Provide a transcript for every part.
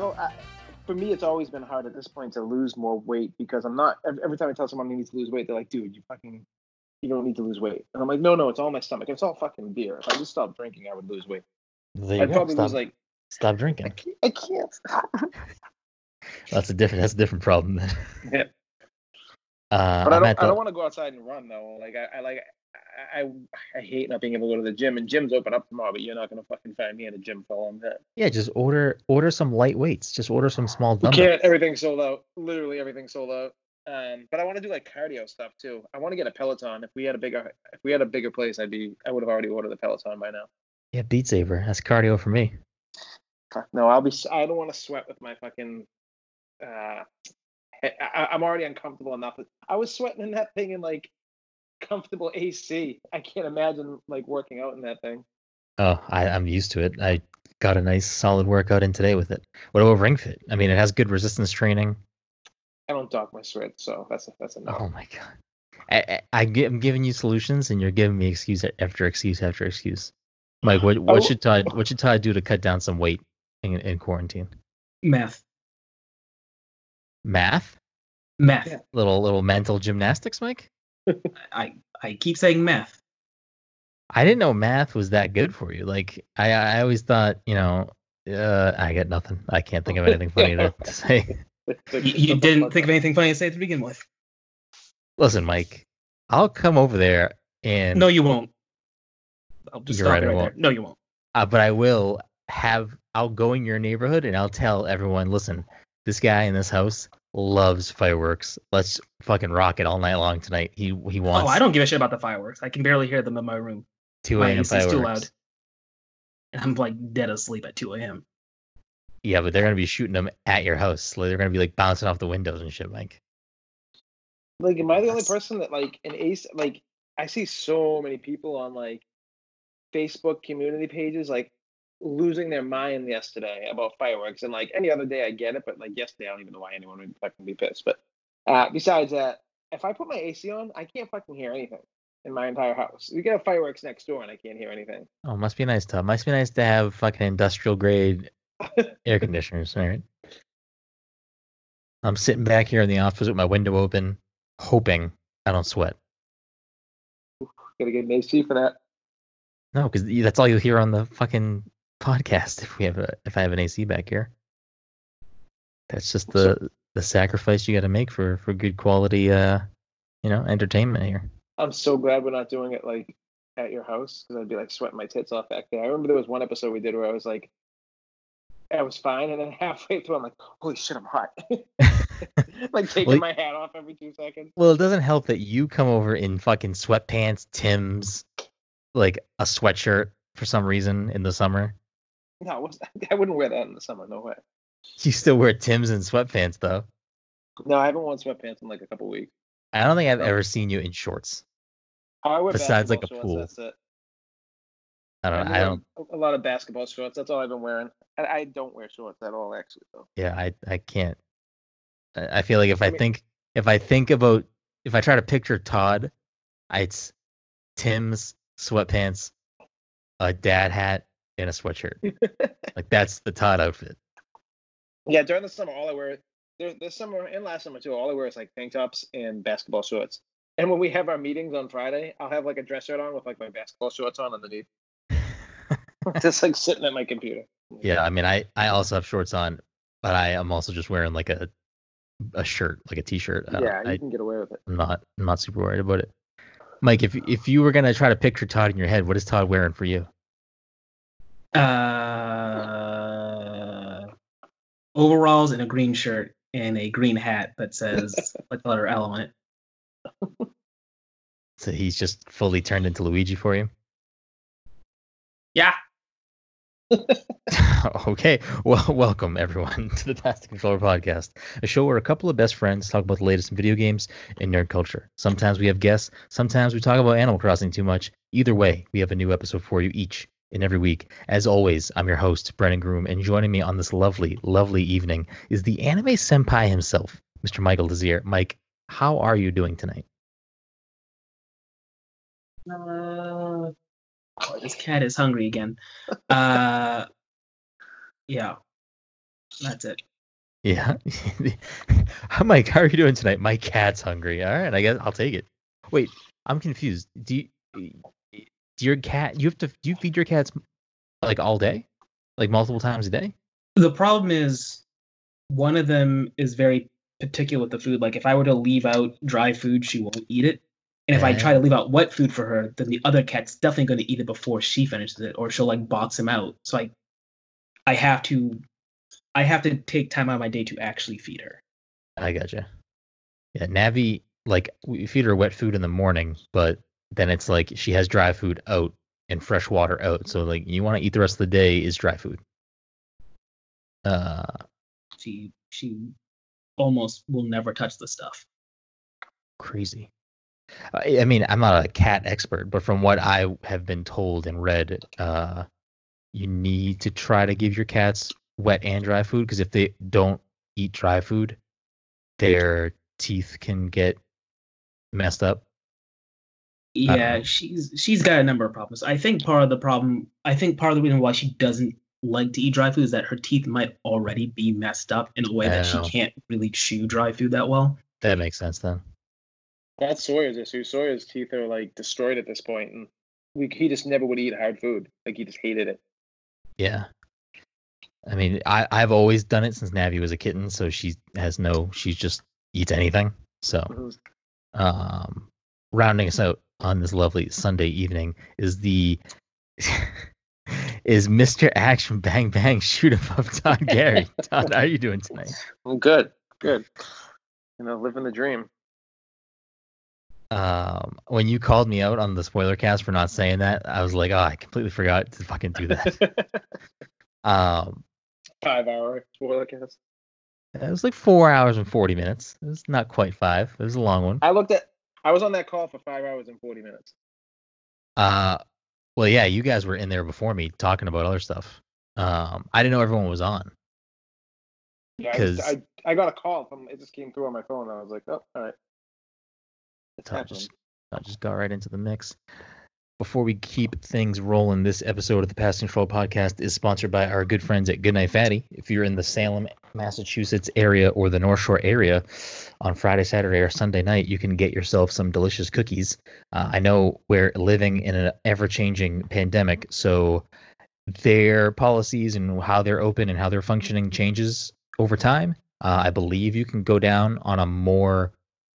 I don't. I, for me, it's always been hard at this point to lose more weight because I'm not. Every, time I tell someone I need to lose weight, they're like, "Dude, you fucking, you don't need to lose weight." And I'm like, "No, no, it's all my stomach. It's all fucking beer. If I just stopped drinking, I would lose weight. There I'd probably Stop, lose like stop I drinking. can't. I can't. That's a different. That's a different problem. Then. Yeah. Uh, But I don't. I don't want to go outside and run though. Like I, I like. I, I hate not being able to go to the gym, and gyms open up tomorrow, but you're not gonna fucking find me at a gym for a long time. yeah, just order order some light weights. Just order some small You dumbbells. can't. Everything's sold out. Literally everything's sold out. Um, but I want to do like cardio stuff too. I want to get a Peloton. If we had a bigger, if we had a bigger place, I'd be. I would have already ordered the Peloton by now. Yeah, Beat Saber. That's cardio for me. No, I'll be. I don't want to sweat with my fucking. Uh, I, I'm already uncomfortable enough. I was sweating in that thing in like comfortable AC. I can't imagine like working out in that thing. Oh, I, I'm used to it. I got a nice solid workout in today with it. What about Ring Fit? I mean, it has good resistance training. I don't dock my sweat, so that's a, that's a no. Oh my god. I, I, I gi- I'm giving you solutions, and you're giving me excuse after excuse after excuse. Mike, what what Oh. should Todd what should Todd do to cut down some weight in, in quarantine? Math. Math, Math. Yeah. little little mental gymnastics, Mike. I I keep saying meth. I didn't know math was that good for you. Like I I always thought, you know, uh, I got nothing. I can't think of anything funny to, to say. You, you didn't think of anything funny to say to begin with. Listen, Mike, I'll come over there and No, you won't. I'll just You're stop right, right there. No, you won't. uh, but I will have I'll go in your neighborhood and I'll tell everyone, listen, this guy in this house loves fireworks. Let's fucking rock it all night long tonight. He he oh, wants. Oh, I don't give a shit about the fireworks. I can barely hear them in my room. 2 My a.m. AC's too loud. And I'm like dead asleep at 2 a.m. Yeah, but they're gonna be shooting them at your house. Like, they're gonna be like bouncing off the windows and shit, Mike. Like, am I the only person that like an ace? Like, I see so many people on like Facebook community pages like losing their mind yesterday about fireworks, and like any other day I get it, but like yesterday I don't even know why anyone would fucking be pissed. But uh, besides that, if I put my AC on, I can't fucking hear anything in my entire house. We got fireworks next door, and I can't hear anything. Oh, must be nice, Todd. Must be nice to have fucking industrial grade air conditioners, all right? I'm sitting back here in the office with my window open, hoping I don't sweat. Gotta get an AC for that. No, because that's all you'll hear on the fucking podcast if we have a if I have an AC back here. That's just the the sacrifice you got to make for for good quality uh you know entertainment here. I'm so glad we're not doing it like at your house because I'd be like sweating my tits off back there. I remember there was one episode we did where I was like, I was fine, and then halfway through I'm like, holy shit, I'm hot. like taking Well, my hat off every two seconds. Well, it doesn't help that you come over in fucking sweatpants, Tim's, like a sweatshirt for some reason in the summer. No, I, wouldn't wear that in the summer. No way. You still wear Tim's and sweatpants though. No, I haven't worn sweatpants in like a couple weeks. I don't think I've ever seen you in shorts. Oh, I wear Besides, like, a pool. shorts, That's it. I don't. I, I don't. a lot of basketball shorts. That's all I've been wearing. I, I don't wear shorts at all, actually. Though. Yeah, I I can't. I I feel like if I, I mean- think if I think about if I try to picture Todd, it's Tim's sweatpants, a dad hat, and a sweatshirt. like that's the Todd outfit. Yeah, during the summer, all I wear there, this summer and last summer too. All I wear is like tank tops and basketball shorts. And when we have our meetings on Friday, I'll have like a dress shirt on with like my basketball shorts on underneath, just like sitting at my computer. Yeah, I mean, I I also have shorts on, but I am also just wearing like a a shirt, like a t-shirt. I yeah, you I, can get away with it. I'm not I'm not super worried about it. Mike, if if you were gonna try to picture Todd in your head, what is Todd wearing for you? Uh, overalls and a green shirt and a green hat that says like the letter L on it. So he's just fully turned into Luigi for you. Yeah. okay, well, welcome everyone to the Pass the Controller podcast, a show where a couple of best friends talk about the latest in video games and nerd culture. Sometimes we have guests, sometimes we talk about Animal Crossing too much. Either way, we have a new episode for you each and every week. As always, I'm your host, Brennan Groom, and joining me on this lovely, lovely evening is the anime senpai himself, Mr. Michael Desir. Mike, how are you doing tonight? Uh, oh, this cat is hungry again. Uh, yeah. That's it. Yeah. I'm like, how are you doing tonight? My cat's hungry. All right, I guess I'll take it. Wait, I'm confused. Do you, your cat? You have to. Do you feed your cats like all day, like multiple times a day? The problem is one of them is very particular with the food. Like if I were to leave out dry food, she won't eat it. And if I try to leave out wet food for her, then the other cat's definitely going to eat it before she finishes it, or she'll like box him out. So I, I have to, I have to take time out of my day to actually feed her. I gotcha. Yeah, Navi, like we feed her wet food in the morning, but then it's like she has dry food out and fresh water out. So like you want to eat the rest of the day is dry food. Uh, She she almost will never touch the stuff. crazy. I I mean, I'm not a cat expert, but from what I have been told and read, uh, you need to try to give your cats wet and dry food because if they don't eat dry food, their teeth can get messed up. Yeah, she's she's got a number of problems. I think part of the problem, I think part of the reason why she doesn't like to eat dry food is that her teeth might already be messed up in a way that she can't really chew dry food that well. That makes sense then. That's Sawyer's issue. Sawyer's teeth are like destroyed at this point, and we, he just never would eat hard food. Like he just hated it. Yeah. I mean, I, I've always done it since Navi was a kitten, so she has no, she just eats anything. So, Mhm. um, rounding us out on this lovely Sunday evening is the is Mr. Action Bang Bang Shoot 'em Up Don Gary. Don, how are you doing tonight? Well, good, good. You know, living the dream. Um, when you called me out on the spoiler cast for not saying that, I was like, oh, I completely forgot to fucking do that. um, Five hour spoiler cast. it was like four hours and forty minutes. It was not quite five. It was a long one. I looked at. I was on that call for five hours and forty minutes. Uh, well, yeah, you guys were in there before me talking about other stuff. Um, I didn't know everyone was on. Yeah, I, I I got a call from. It just came through on my phone. I was like, oh, all right. It's I just, I just got right into the mix. Before we keep things rolling, this episode of the Pass Control Podcast is sponsored by our good friends at Goodnight Fatty. If you're in the Salem, Massachusetts area or the North Shore area on Friday, Saturday, or Sunday night, you can get yourself some delicious cookies. Uh, I know we're living in an ever changing pandemic, so their policies and how they're open and how they're functioning changes over time. Uh, I believe you can go down on a more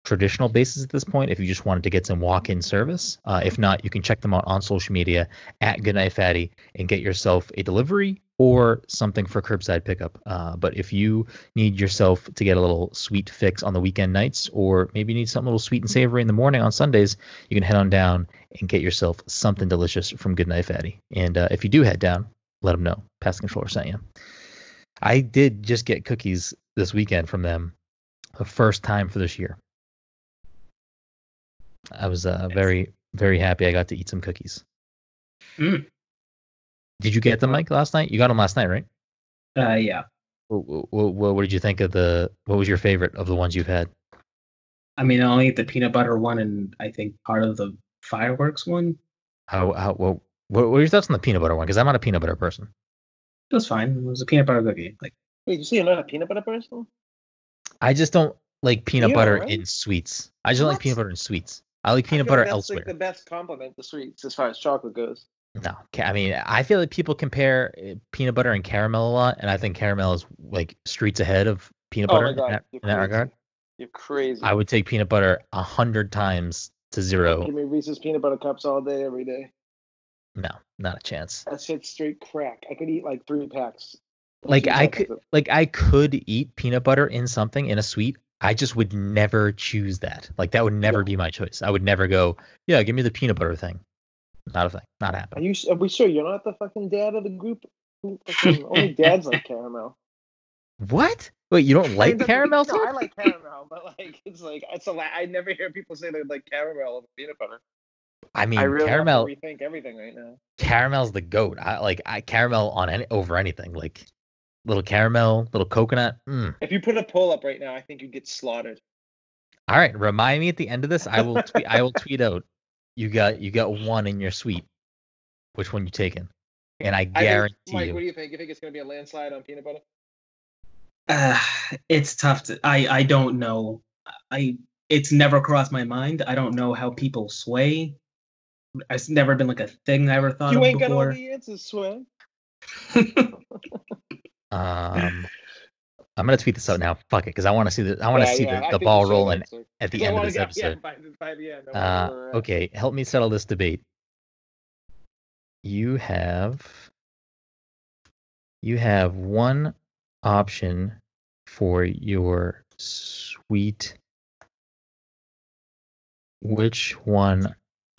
traditional basis at this point if you just wanted to get some walk-in service. Uh, if not, you can check them out on social media at Goodnight Fatty and get yourself a delivery or something for curbside pickup. Uh, but if you need yourself to get a little sweet fix on the weekend nights, or maybe you need something a little sweet and savory in the morning on Sundays, you can head on down and get yourself something delicious from Goodnight Fatty. And uh, if you do head down, let them know. Pass the controller sent you. I did just get cookies this weekend from them, the first time for this year. I was uh, very, very happy I got to eat some cookies. Mm. Did you get them, Mike, last night? You got them last night, right? Uh, yeah. What, what, what did you think of the? What was your favorite of the ones you've had? I mean, I only ate the peanut butter one and I think part of the fireworks one. How how what what were your thoughts on the peanut butter one? Because I'm not a peanut butter person. It was fine. It was a peanut butter cookie. Like, Wait, you see, you're not a peanut butter person? I just don't like peanut Yeah, butter right? in sweets. I just don't like peanut butter in sweets. I like peanut feel butter that's elsewhere. like the best compliment to sweets as far as chocolate goes. No, I mean, I feel like people compare uh, peanut butter and caramel a lot, and I think caramel is like streets ahead of peanut Oh butter in that, in that regard. You're crazy. I would take peanut butter a hundred times to zero. Give me Reese's peanut butter cups all day, every day. No, not a chance. That shit's straight crack. I could eat like three packs. Like I could, like I could eat peanut butter in something in a sweet. I just would never choose that. Like that would never Yeah. be my choice. I would never go. Yeah, give me the peanut butter thing. Not a thing. Not happening. Are you? Are we sure you're not the fucking dad of the group? Only dads like caramel. What? Wait, you don't like caramel No. I like caramel, but like it's like it's a I never hear people say they like caramel over peanut butter. I mean, I really caramel. have rethink everything right now. Caramel's the goat. I like I caramel on any over anything. Like little caramel, little coconut. Mm. If you put a poll up right now, I think you'd get slaughtered. All right, remind me at the end of this. I will tweet. I will tweet out. You got you got one in your suite. Which one you taking? And I I guarantee think, Mike, you. what do you think? You think it's gonna be a landslide on peanut butter? Uh, it's tough to. I I don't know. I it's never crossed my mind. I don't know how people sway. It's never been like a thing I ever thought You of ain't got all before. the answers, Sway. Um, I'm gonna tweet this out now. Fuck it, because I want to see the I want to Yeah, see yeah, the, the ball rolling at the end of this episode. By, by the end. Uh, we're okay, help me settle this debate. You have you have one option for your sweet. Which one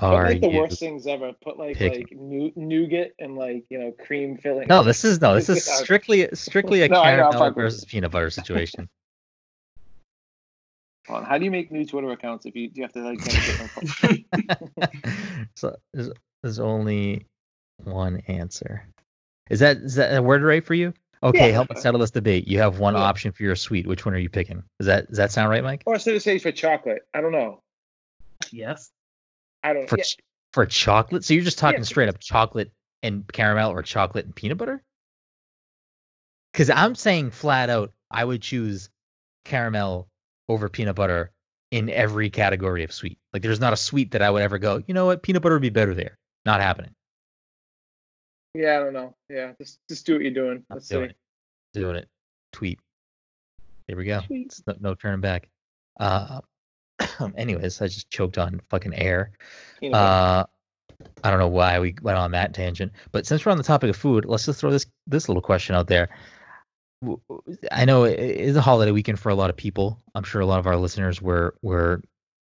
are like the you? worst things ever. Put like picking? like nou- nougat and like you know cream filling. No, this is no, this is strictly strictly a No, I know, caramel versus peanut butter situation. Hold on, How do you make new Twitter accounts if you do you have to like get a different so there's, there's only one answer. Is that is that a word right for you? Okay, Yeah. help me settle this debate. You have one Yeah. option for your sweet. Which one are you picking? Does that does that sound right, Mike? Or instead of say for chocolate, I don't know. yes. I don't. For yeah, ch- for chocolate? So you're just talking Yeah. straight up chocolate and caramel or chocolate and peanut butter? Because I'm saying flat out, I would choose caramel over peanut butter in every category of sweet. Like there's not a sweet that I would ever go, you know what, peanut butter would be better there. Not happening. yeah, I don't know. Yeah, just just do what you're doing. Let's doing see. it. Doing it. Tweet. Here we go. No, no turning back. Uh, anyways, I just choked on fucking air. Uh, I don't know why we went on that tangent, but since we're on the topic of food, let's just throw this this little question out there. I know it is a holiday weekend for a lot of people. I'm sure a lot of our listeners were were,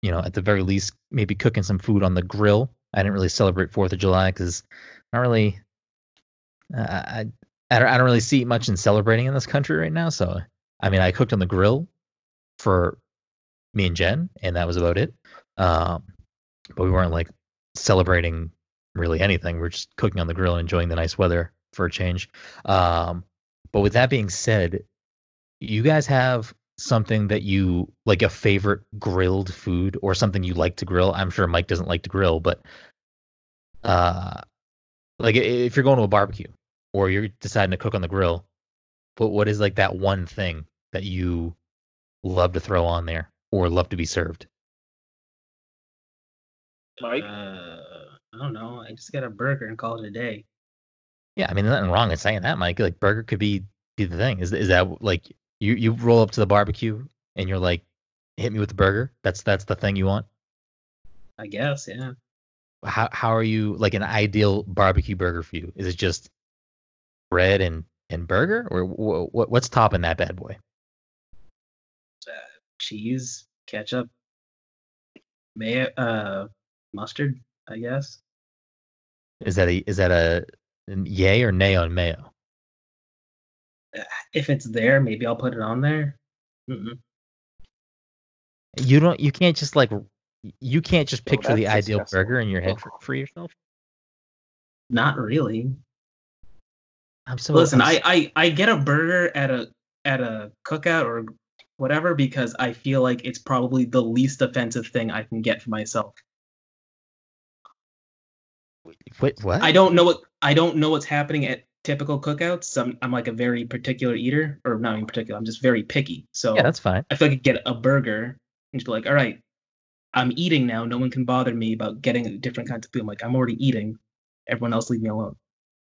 you know, at the very least maybe cooking some food on the grill. I didn't really celebrate Fourth of July because not really. Uh, I I don't, I don't really see much in celebrating in this country right now. So I mean, I cooked on the grill for me and Jen, and that was about it. Um, but we weren't like celebrating really anything. We're just cooking on the grill and enjoying the nice weather for a change. Um, but with that being said, you guys have something that you like a favorite grilled food or something you like to grill. I'm sure Mike doesn't like to grill, but uh, like if you're going to a barbecue or you're deciding to cook on the grill, what what is like that one thing that you love to throw on there or love to be served? Mike. Uh, I don't know. I just got a burger and call it a day. Yeah, I mean, there's nothing wrong in saying that, Mike. Like burger could be be the thing. Is is that like you you roll up to the barbecue and you're like, hit me with the burger? That's that's the thing you want. I guess. Yeah. How how are you like an ideal barbecue burger for you? Is it just bread and and burger, or wh- wh- what's topping that bad boy? Cheese, ketchup, mayo, uh, mustard. I guess. Is that a is that a yay or nay on mayo? If it's there, maybe I'll put it on there. Mm-mm. You don't you can't just like you can't just Oh, picture the ideal disgusting. burger in your head for, for yourself. Not really. I'm so Listen, I'm I, I I get a burger at a at a cookout or whatever because I feel like it's probably the least offensive thing I can get for myself. Wait, what? I don't know what I don't know what's happening at typical cookouts. I'm I'm like a very particular eater, or not in particular. I'm just very picky. So Yeah, that's fine. I feel like I get a burger and just be like, all right, I'm eating now. No one can bother me about getting different kinds of food. I'm like, I'm already eating. Everyone else leave me alone.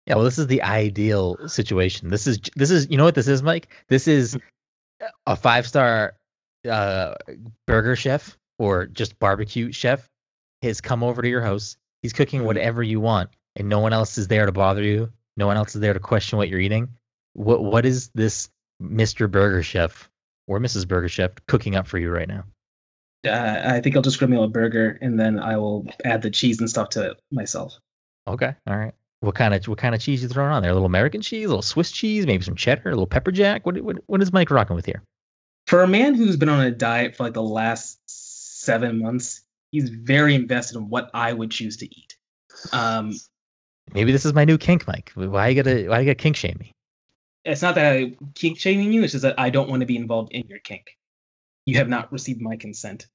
Yeah, well, this is the ideal situation. This is this is you know what this is, Mike. This is hmm. A five star uh, burger chef or just barbecue chef has come over to your house. He's cooking Mhm. whatever you want, and no one else is there to bother you. No one else is there to question what you're eating. What what is this Mr. Burger Chef or Mrs. Burger Chef cooking up for you right now? Uh, I think I'll just grab me a burger and then I will add the cheese and stuff to it myself. Okay, all right. What kind of what kind of cheese you throwing on there? A little American cheese, a little Swiss cheese, maybe some cheddar, a little pepper jack. What what what is Mike rocking with here? For a man who's been on a diet for like the last seven months, he's very invested in what I would choose to eat. Um, Maybe this is my new kink, Mike. Why you gotta why you gotta kink shame me? it's not that I kink shaming you; it's just that I don't want to be involved in your kink. You have not received my consent.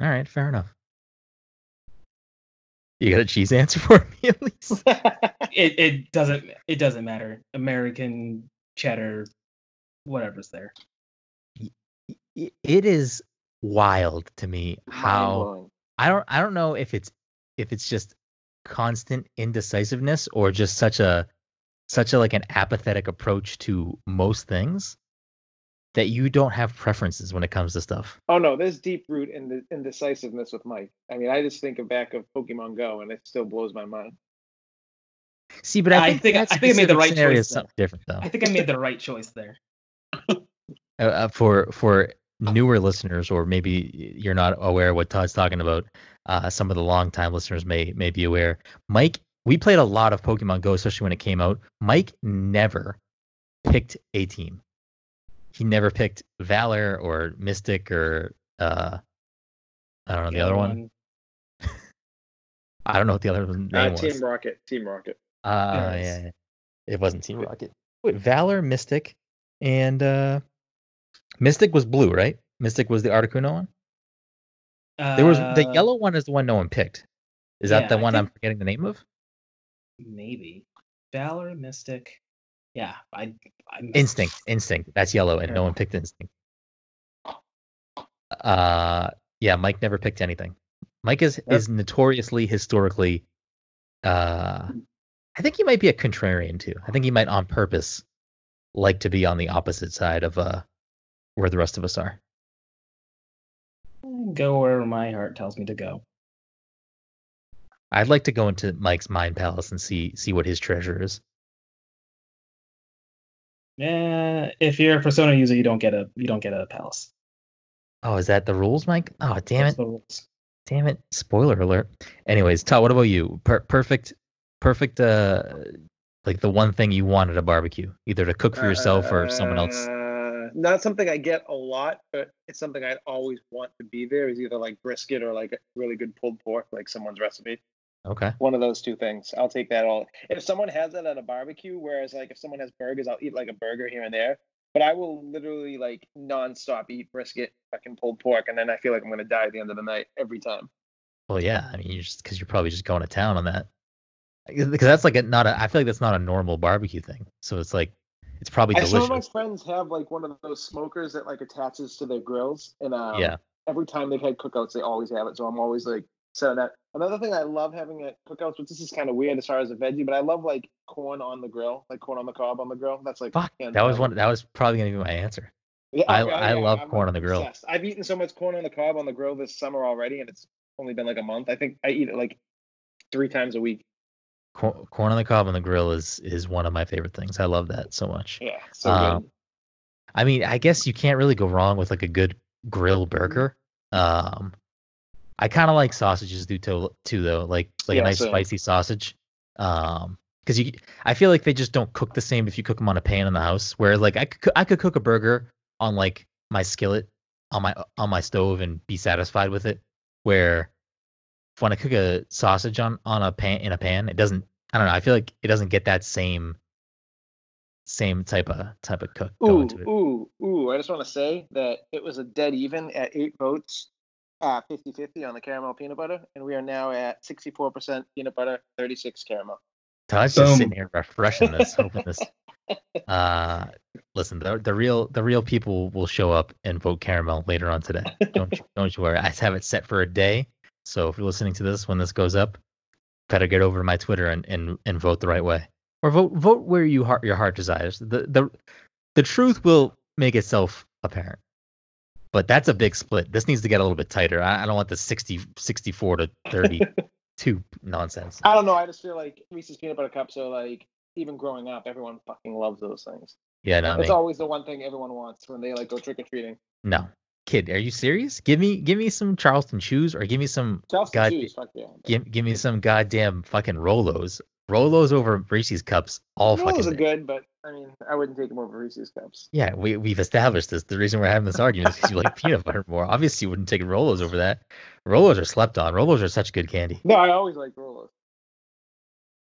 All right, fair enough. You got a cheese answer for me at least? It it doesn't it doesn't matter. American cheddar, whatever's there. It is wild to me how I don't I don't know if it's if it's just constant indecisiveness or just such a such a like an apathetic approach to most things that you don't have preferences when it comes to stuff. Oh no, there's deep root in the indecisiveness with Mike. I mean, I just think of back of Pokemon Go, and it still blows my mind. See, but I I think think- I think I made the right choice something different though. I think I made the right choice there. uh, uh, for for newer listeners, or maybe you're not aware what Todd's talking about. Uh, some of the longtime listeners may may be aware. Mike, we played a lot of Pokemon Go, especially when it came out. Mike never picked a team. He never picked Valor or Mystic or uh, I don't know the, other one. I don't know what the other one's name Uh, was. Team Rocket, Team Rocket. Uh, Yes. yeah, yeah. It wasn't Team Rocket. Wait, Valor, Mystic, and uh, Mystic was blue, right? Mystic was the Articuno one. There was the Uh, yellow one is the one no one picked. Is that yeah, the I one I'm forgetting the name of? Maybe Valor Mystic. Yeah, I. I Instinct. Instinct. That's yellow, and no one picked Instinct. Uh, yeah, Mike never picked anything. Mike is Yep. is notoriously historically. Uh, I think he might be a contrarian too. I think he might on purpose like to be on the opposite side of uh where the rest of us are. Go where my heart tells me to go. I'd like to go into Mike's mind palace and see see what his treasure is. Yeah, if you're a Persona user, you don't get a you don't get a palace. Oh, is that the rules, Mike? Oh, damn That's it. the rules. Damn it. Spoiler alert. Anyways, Todd, what about you? Per- perfect perfect uh like the one thing you want at a barbecue, either to cook for yourself or someone else. Uh, not something I get a lot, but it's something I'd always want to be there. Is either like brisket or like really good pulled pork, like someone's recipe. Okay. One of those two things. I'll take that all. If someone has that at a barbecue, whereas like if someone has burgers, I'll eat like a burger here and there. But I will literally like nonstop eat brisket, fucking pulled pork, and then I feel like I'm gonna die at the end of the night every time. Well, yeah. I mean, you're just because you're probably just going to town on that. Because that's like a not a. I feel like that's not a normal barbecue thing. So it's like it's probably I, some of my friends have like one of those smokers that like attaches to their grills, and um, Yeah. every time they've had cookouts, they always have it. So I'm always like on that. Another thing I love having at cookouts, which this is kind of weird as far as a veggie, but I love like corn on the grill, like corn on the cob on the grill. That's like Fuck. That was one. That was probably gonna be my answer. Yeah, I- oh, I yeah, love I'm, corn on the grill. obsessed. I've eaten so much corn on the cob on the grill this summer already, and it's only been like a month. I think I eat it like three times a week. Cor- corn on the cob on the grill is is one of my favorite things. I love that so much. Yeah, so Um, good. I mean, I guess you can't really go wrong with like a good grill burger. Um, I kind of like sausages do too, too though, like like Yeah, a nice spicy sausage. Um, because you, I feel like they just don't cook the same if you cook them on a pan in the house. Where like I could I could cook a burger on like my skillet on my on my stove and be satisfied with it. Where when I cook a sausage on on a pan in a pan, it doesn't. I don't know. I feel like it doesn't get that same same type of type of cook Ooh, to it. ooh, ooh. I just want to say that it was a dead even at eight votes, uh, 50 50 on the caramel peanut butter. And we are now at 64% peanut butter, 36 caramel. Todd's just sitting here refreshing this, hoping this. Uh, listen, the the real the real people will show up and vote caramel later on today. Don't you, don't you worry. I have it set for a day, so if you're listening to this when this goes up, better get over to my Twitter and and, and vote the right way, or vote vote where you heart your heart desires. The the the truth will make itself apparent. But that's a big split. This needs to get a little bit tighter. I, I don't want the 60, 64 to 32 nonsense. I don't know. I just feel like Reese's peanut butter cups are like, even growing up, everyone fucking loves those things. Yeah, not It's always the one thing everyone wants when they like go trick or treating. No, kid, are you serious? Give me, give me some Charleston Chews, or give me some, Charleston God- cheese, fuck yeah. give, give me some goddamn fucking Rolos. Rolos over Reese's cups all Those fucking are day. good, but I mean, I wouldn't take them over Reese's cups. Yeah, we we've established this. The reason we're having this argument is because you like peanut butter more. Obviously, you wouldn't take Rolos over that. Rolos are slept on. Rolos are such good candy. No, I always like Rolos.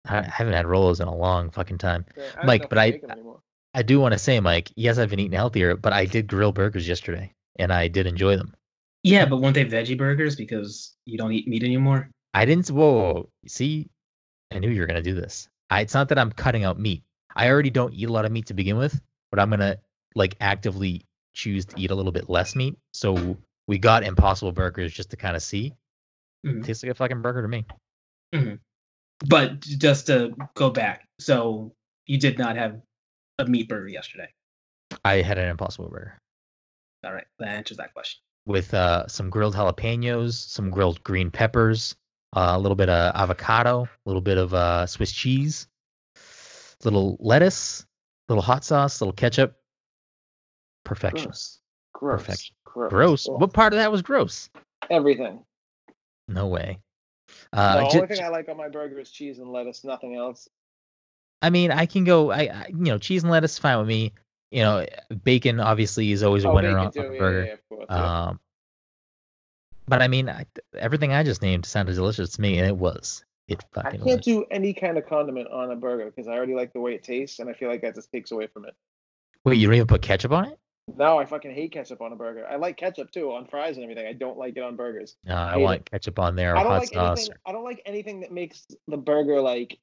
I I haven't had Rolos in a long fucking time. Yeah, I Mike, but I- make 'em anymore. I do want to say, Mike, yes, I've been eating healthier, but I did grill burgers yesterday, and I did enjoy them. Yeah, but weren't they veggie burgers because you don't eat meat anymore? I didn't. Whoa, whoa, whoa. see, I knew you were gonna do this. I, it's not that I'm cutting out meat. I already don't eat a lot of meat to begin with, but I'm gonna like actively choose to eat a little bit less meat. So we got Impossible Burgers just to kind of see. Mhm. Tastes like a fucking burger to me. But just to go back, so you did not have a meat burger yesterday. I had an Impossible Burger All right, that answers that question. with uh, some grilled jalapenos, some grilled green peppers, uh, a little bit of avocado, a little bit of uh, Swiss cheese, little lettuce, little hot sauce, little ketchup. Perfection. Gross. Gross. Perfection. Gross. Gross. What part of that was gross? Everything. No way. the Uh, only ju- thing I like on my burger is cheese and lettuce. Nothing else. I mean, I can go. I, I you know, cheese and lettuce fine with me. You know, bacon obviously is always a Oh, winner on, too, on a yeah, burger. yeah, course, yeah. Um, but I mean, I, everything I just named sounded delicious to me, and it was. It I can't was. do any kind of condiment on a burger because I already like the way it tastes, and I feel like that just takes away from it. Wait, you don't even put ketchup on it? No, I fucking hate ketchup on a burger. I like ketchup too on fries and everything. I don't like it on burgers. No, I Hate want ketchup on there or I don't hot like sauce. anything. I don't like anything that makes the burger like,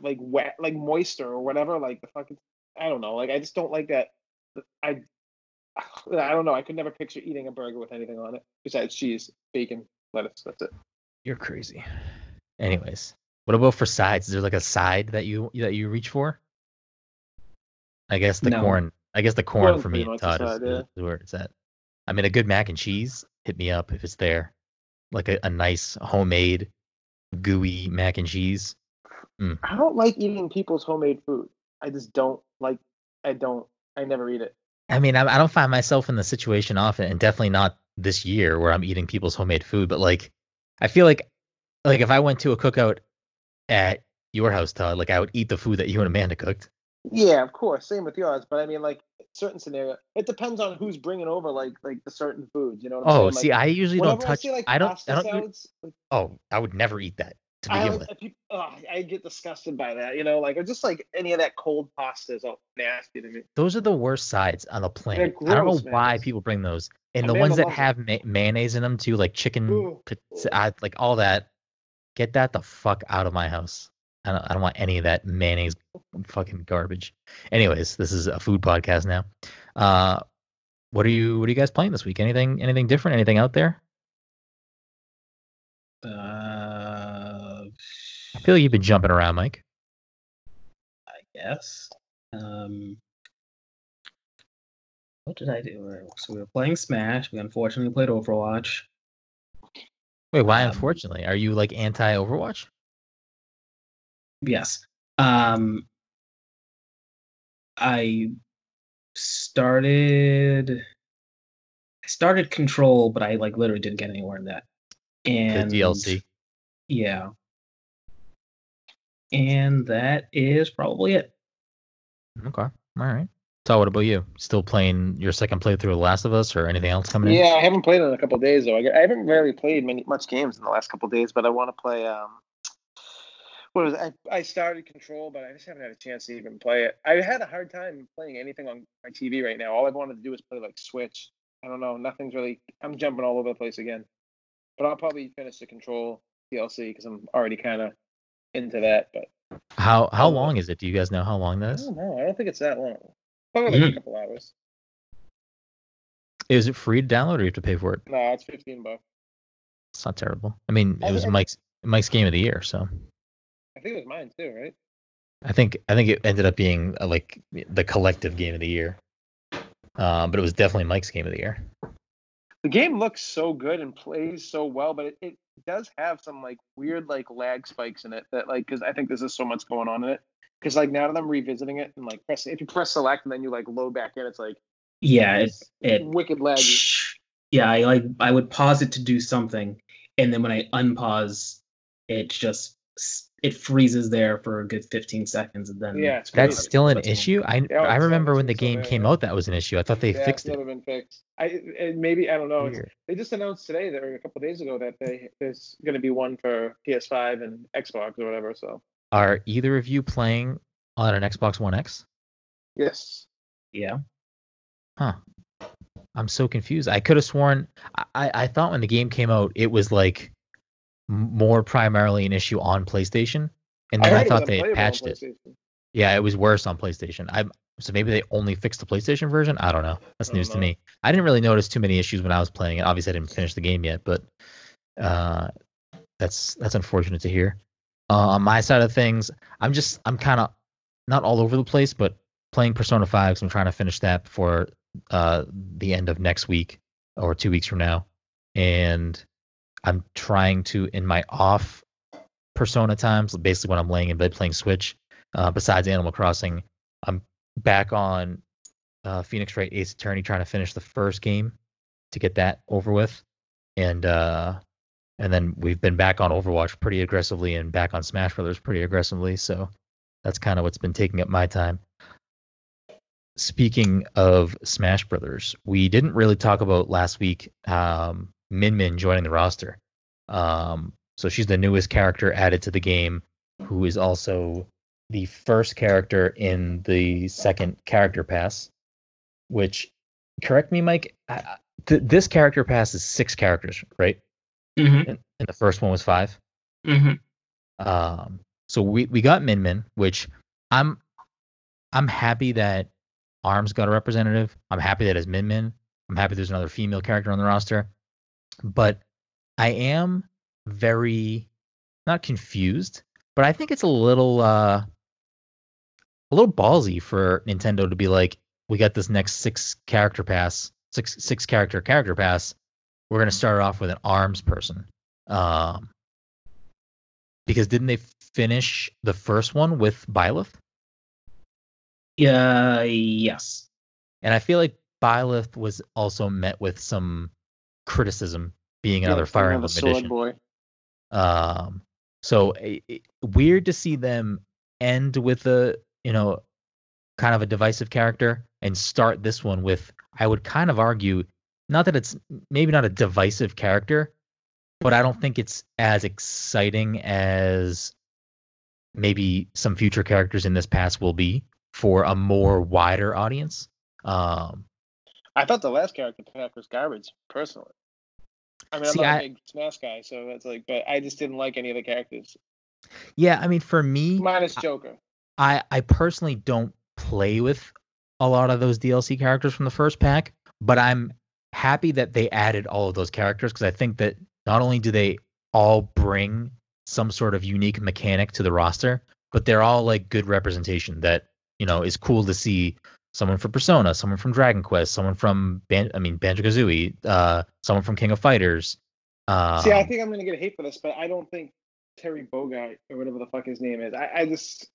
like wet, like moisture or whatever. Like the fucking, I don't know. Like I just don't like that. I, I don't know. I could never picture eating a burger with anything on it besides cheese, bacon, lettuce. That's it. You're crazy. Anyways, what about for sides? Is there like a side that you that you reach for? I guess the No. corn. I guess the corn Corn's for me, Todd, a is, side, yeah. is where it's at. I mean, a good mac and cheese. Hit me up if it's there. Like a, a nice homemade gooey mac and cheese. Mm. I don't like eating people's homemade food. I just don't like. I don't. I never eat it. I mean, I, I don't find myself in the situation often, and definitely not this year where I'm eating people's homemade food. But like, I feel like, like if I went to a cookout at your house, Todd, like I would eat the food that you and Amanda cooked. Yeah, of course. Same with yours. But I mean, like certain scenario, it depends on who's bringing over like like the certain foods. You know what I'm Oh, see, I usually don't touch. I see like I don't. I don't. salads, like, Oh, I would never eat that to I begin like with. oh, I get disgusted by that. You know, like or just like any of that cold pasta is all nasty to me. Those are the worst sides on the planet. I don't know man. why people bring those. And the ones that have ma- mayonnaise in them too, like chicken, Ooh, pit- ooh. I- like all that. Get that the fuck out of my house. I don't, I don't want any of that mayonnaise fucking garbage. Anyways, this is a food podcast now. Uh, what are you What are you guys playing this week? Anything Anything different? Anything out there? Uh, I feel like you've been jumping around, Mike. I guess. Um, what did I do? So we were playing Smash. We unfortunately played Overwatch. Wait, why? Um, unfortunately, are you like anti Overwatch? Yes. Um, I started. I started Control, but I like literally didn't get anywhere in that. The And DLC. Yeah. And that is probably it. Okay. All right. So, what about you? Still playing your second playthrough of Last of Us, or anything else coming in? Yeah, I haven't played in a couple of days though. I, I haven't really played many much games in the last couple of days, but I want to play. Um, what was it? I, I started Control, but I just haven't had a chance to even play it. I had a hard time playing anything on my TV right now. All I've wanted to do is play like Switch. I don't know. Nothing's really. I'm jumping all over the place again. But I'll probably finish the Control DLC because I'm already kind of into that. But How how long is it? Do you guys know how long that I is? don't know. I don't think it's that long. Probably like Mhm. a couple hours. Is it free to download, or you have to pay for it? No, it's 15 bucks. It's not terrible. I mean, it was Mike's Mike's game of the year, so I think it was mine too, right? I think I think it ended up being uh, like the collective game of the year. Um, but it was definitely Mike's game of the year. the game looks so good and plays so well, but it, it does have some like weird like lag spikes in it that like because I think there's just so much going on in it. Because like now that I'm revisiting it and like pressing, if you press select and then you like load back in, it's like Yeah, it it wicked laggy. yeah, I like I would pause it to do something, and then when I unpause, it just it freezes there for a good 15 seconds, and then Yeah, it's That's crazy. still an That's issue. I Yeah, I remember when the game came out, that was an issue. I thought they yeah, fixed it's it. never been fixed. I and maybe I don't know. They just announced today that or a couple days ago that they there's going to be one for PS5 and Xbox or whatever. So Are either of you playing on an Xbox One X? yes, yeah. Huh. I'm so confused. I could have sworn I, I I thought when the game came out it was like more primarily an issue on PlayStation, and then I, heard it was thought they had patched it. Yeah, it was worse on PlayStation. I'm So maybe they only fixed the PlayStation version. I don't know. That's I don't news to me. I didn't really notice too many issues when I was playing it. Obviously, I didn't finish the game yet, but uh, that's that's unfortunate to hear. Uh, on my side of things, I'm just I'm kind of not all over the place, but playing Persona 5. So I'm trying to finish that before uh, the end of next week or two weeks from now, and I'm trying to in my off Persona times, basically when I'm laying in bed playing Switch. Uh, besides Animal Crossing, I'm back on uh, Phoenix Wright Ace Attorney trying to finish the first game to get that over with, and uh, and then we've been back on Overwatch pretty aggressively and back on Smash Brothers pretty aggressively. So that's kind of what's been taking up my time. Speaking of Smash Brothers, we didn't really talk about last week um, Min Min joining the roster. Um, so she's the newest character added to the game, who is also the first character in the second character pass. Which, correct me, Mike. I, th- this character pass is six characters, right? Mm-hmm. And, and the first one was five. Mm-hmm. Um, so we we got Min Min, which I'm I'm happy that Arms got a representative. I'm happy that it's Min Min. I'm happy there's another female character on the roster. But I am very not confused, but I think it's a little uh a little ballsy for Nintendo to be like, we got this next six character pass, six six character character pass. We're gonna start off with an arms person. Um because didn't they finish the first one with Byleth? Yeah. Yes. And I feel like Byleth was also met with some criticism being another Yeah, Fire another Emblem sword edition. boy. Um, so i- i- weird to see them end with a you know kind of a divisive character and start this one with I would kind of argue not that it's maybe not a divisive character, but I don't think it's as exciting as maybe some future characters in this pass will be for a more wider audience. Um, I thought the last character pack was garbage, personally. I mean, I'm See, not I- a big Smash guy, so that's like, but I just didn't like any of the characters, yeah, I mean for me, minus Joker. I I personally don't play with a lot of those DLC characters from the first pack, but I'm happy that they added all of those characters because I think that not only do they all bring some sort of unique mechanic to the roster, but they're all like good representation that you know is cool to see someone from Persona, someone from Dragon Quest, someone from Ban- I mean Banjo Kazooie, uh, someone from King of Fighters. Um, See, I think I'm gonna get hate for this, but I don't think Terry Bogard or whatever the fuck his name is. I, I just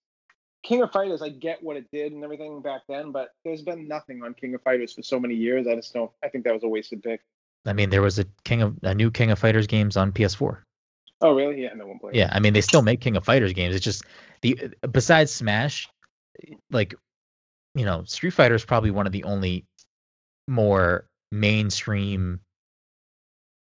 King of Fighters. I get what it did and everything back then, but there's been nothing on King of Fighters for so many years. I just don't. I think that was a wasted pick. I mean there was a King of a new King of Fighters games on PS4. Oh, really? Yeah, no one played. Yeah, I mean they still make King of Fighters games. It's just the besides Smash, like you know, Street Fighter is probably one of the only more mainstream,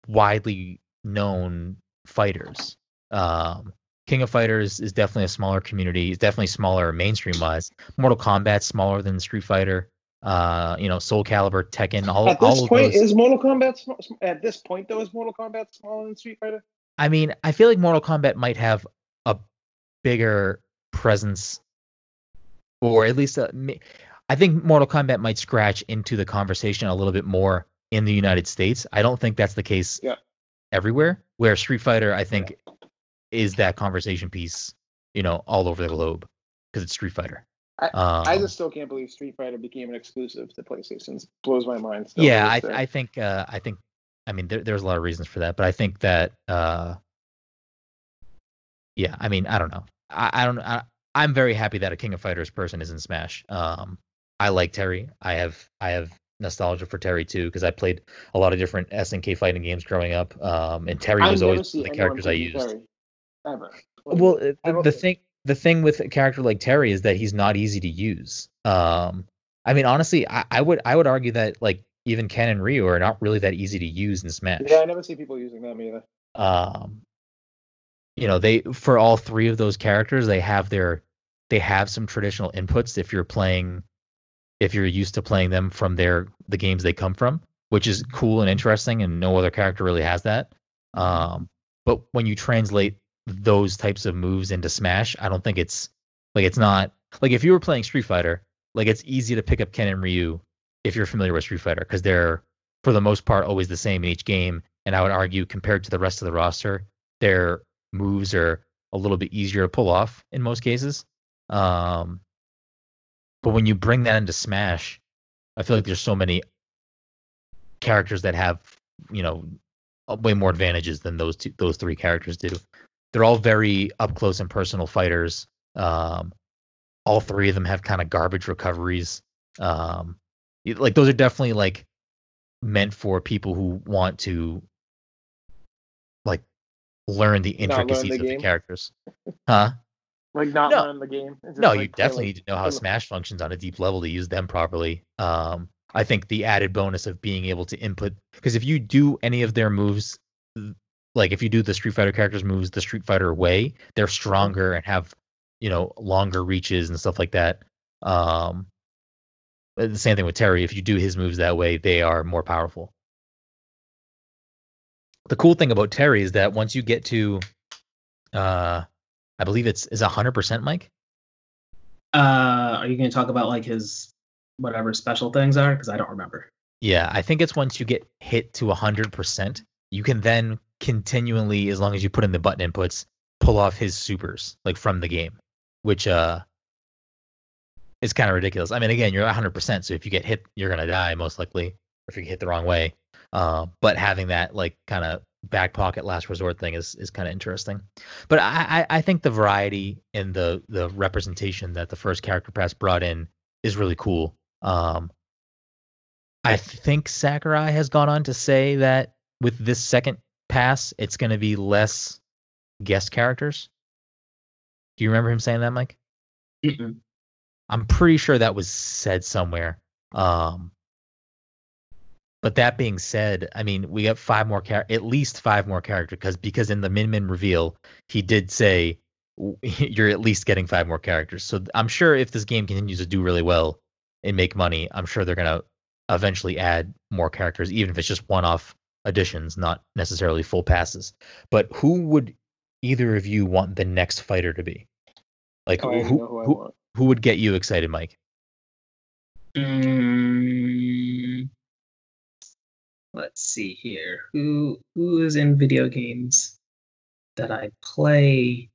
widely known fighters. Um, King of Fighters is definitely a smaller community. It's definitely smaller mainstream wise. Mortal Kombat's smaller than Street Fighter. Uh, you know, Soul Calibur, Tekken, all At all this of point, those. is Mortal Kombat sm- at this point though is Mortal Kombat smaller than Street Fighter? I mean, I feel like Mortal Kombat might have a bigger presence, or at least a, ma- I think Mortal Kombat might scratch into the conversation a little bit more in the United States. I don't think that's the case Yeah. everywhere. Where Street Fighter, I think, is that conversation piece, you know, all over the globe because it's Street Fighter. I- um, I just still can't believe Street Fighter became an exclusive to PlayStation. It blows my mind. Still yeah, I. I think uh, I think I mean there, there's a lot of reasons for that, but I think that uh, yeah, I mean I don't know. I, I don't I, I'm very happy that a King of Fighters person is in Smash. Um, I like Terry. I have I have nostalgia for Terry too because I played a lot of different SNK fighting games growing up. Um, and Terry was always seen one of the characters I used. Terry, ever. Well, uh, the, the thing the thing with a character like Terry is that he's not easy to use. Um, I mean, honestly, I, I would I would argue that like even Ken and Ryu are not really that easy to use in Smash. yeah, I never see people using them either. Um, you know, they for all three of those characters, they have their they have some traditional inputs if you're playing if you're used to playing them from their the games they come from, which is cool and interesting, and no other character really has that. Um, but when you translate those types of moves into Smash, I don't think it's like it's not like if you were playing Street Fighter like it's easy to pick up Ken and Ryu if you're familiar with Street Fighter because they're for the most part always the same in each game. And I would argue compared to the rest of the roster, their moves are a little bit easier to pull off in most cases. Um, but when you bring that into Smash, I feel like there's so many characters that have you know way more advantages than those two those three characters do. They're all very up close and personal fighters. Um, all three of them have kind of garbage recoveries. Um, like those are definitely like meant for people who want to like learn the intricacies the of the characters. Huh? Like not No. learn the game. No, like, you definitely like, need to know how Smash functions on a deep level to use them properly. Um, I think the added bonus of being able to input because if you do any of their moves, like if you do the Street Fighter characters moves the Street Fighter way, they're stronger and have you know longer reaches and stuff like that. Um, the same thing with Terry. If you do his moves that way, they are more powerful. The cool thing about Terry is that once you get to, uh, I believe it's is hundred percent, Mike. Uh, are you going to talk about like his whatever special things are? Because I don't remember. Yeah, I think it's once you get hit to 100%, you can then continually, as long as you put in the button inputs, pull off his supers, like from the game, which uh is kind of ridiculous. I mean, again, you're 100%, so if you get hit, you're to die most likely, if you get hit the wrong way. Uh, but having that, like, kind of back pocket last resort thing is, is kind of interesting. But I, I, I think the variety and the, the representation that the first character pass brought in is really cool. Um, I think Sakurai has gone on to say that with this second pass, it's going to be less guest characters. Do you remember him saying that, Mike? Mm-mm. I'm pretty sure that was said somewhere. Um, but that being said, I mean, we have five more char- at least five more characters because because in the Min Min reveal, he did say you're at least getting five more characters. So I'm sure if this game continues to do really well and make money, I'm sure they're gonna eventually add more characters, even if it's just one-off additions, not necessarily full passes. But who would either of you want the next fighter to be? Like Oh, who who who, who would get you excited, Mike? Mm, let's see here. Who who is in video games that I play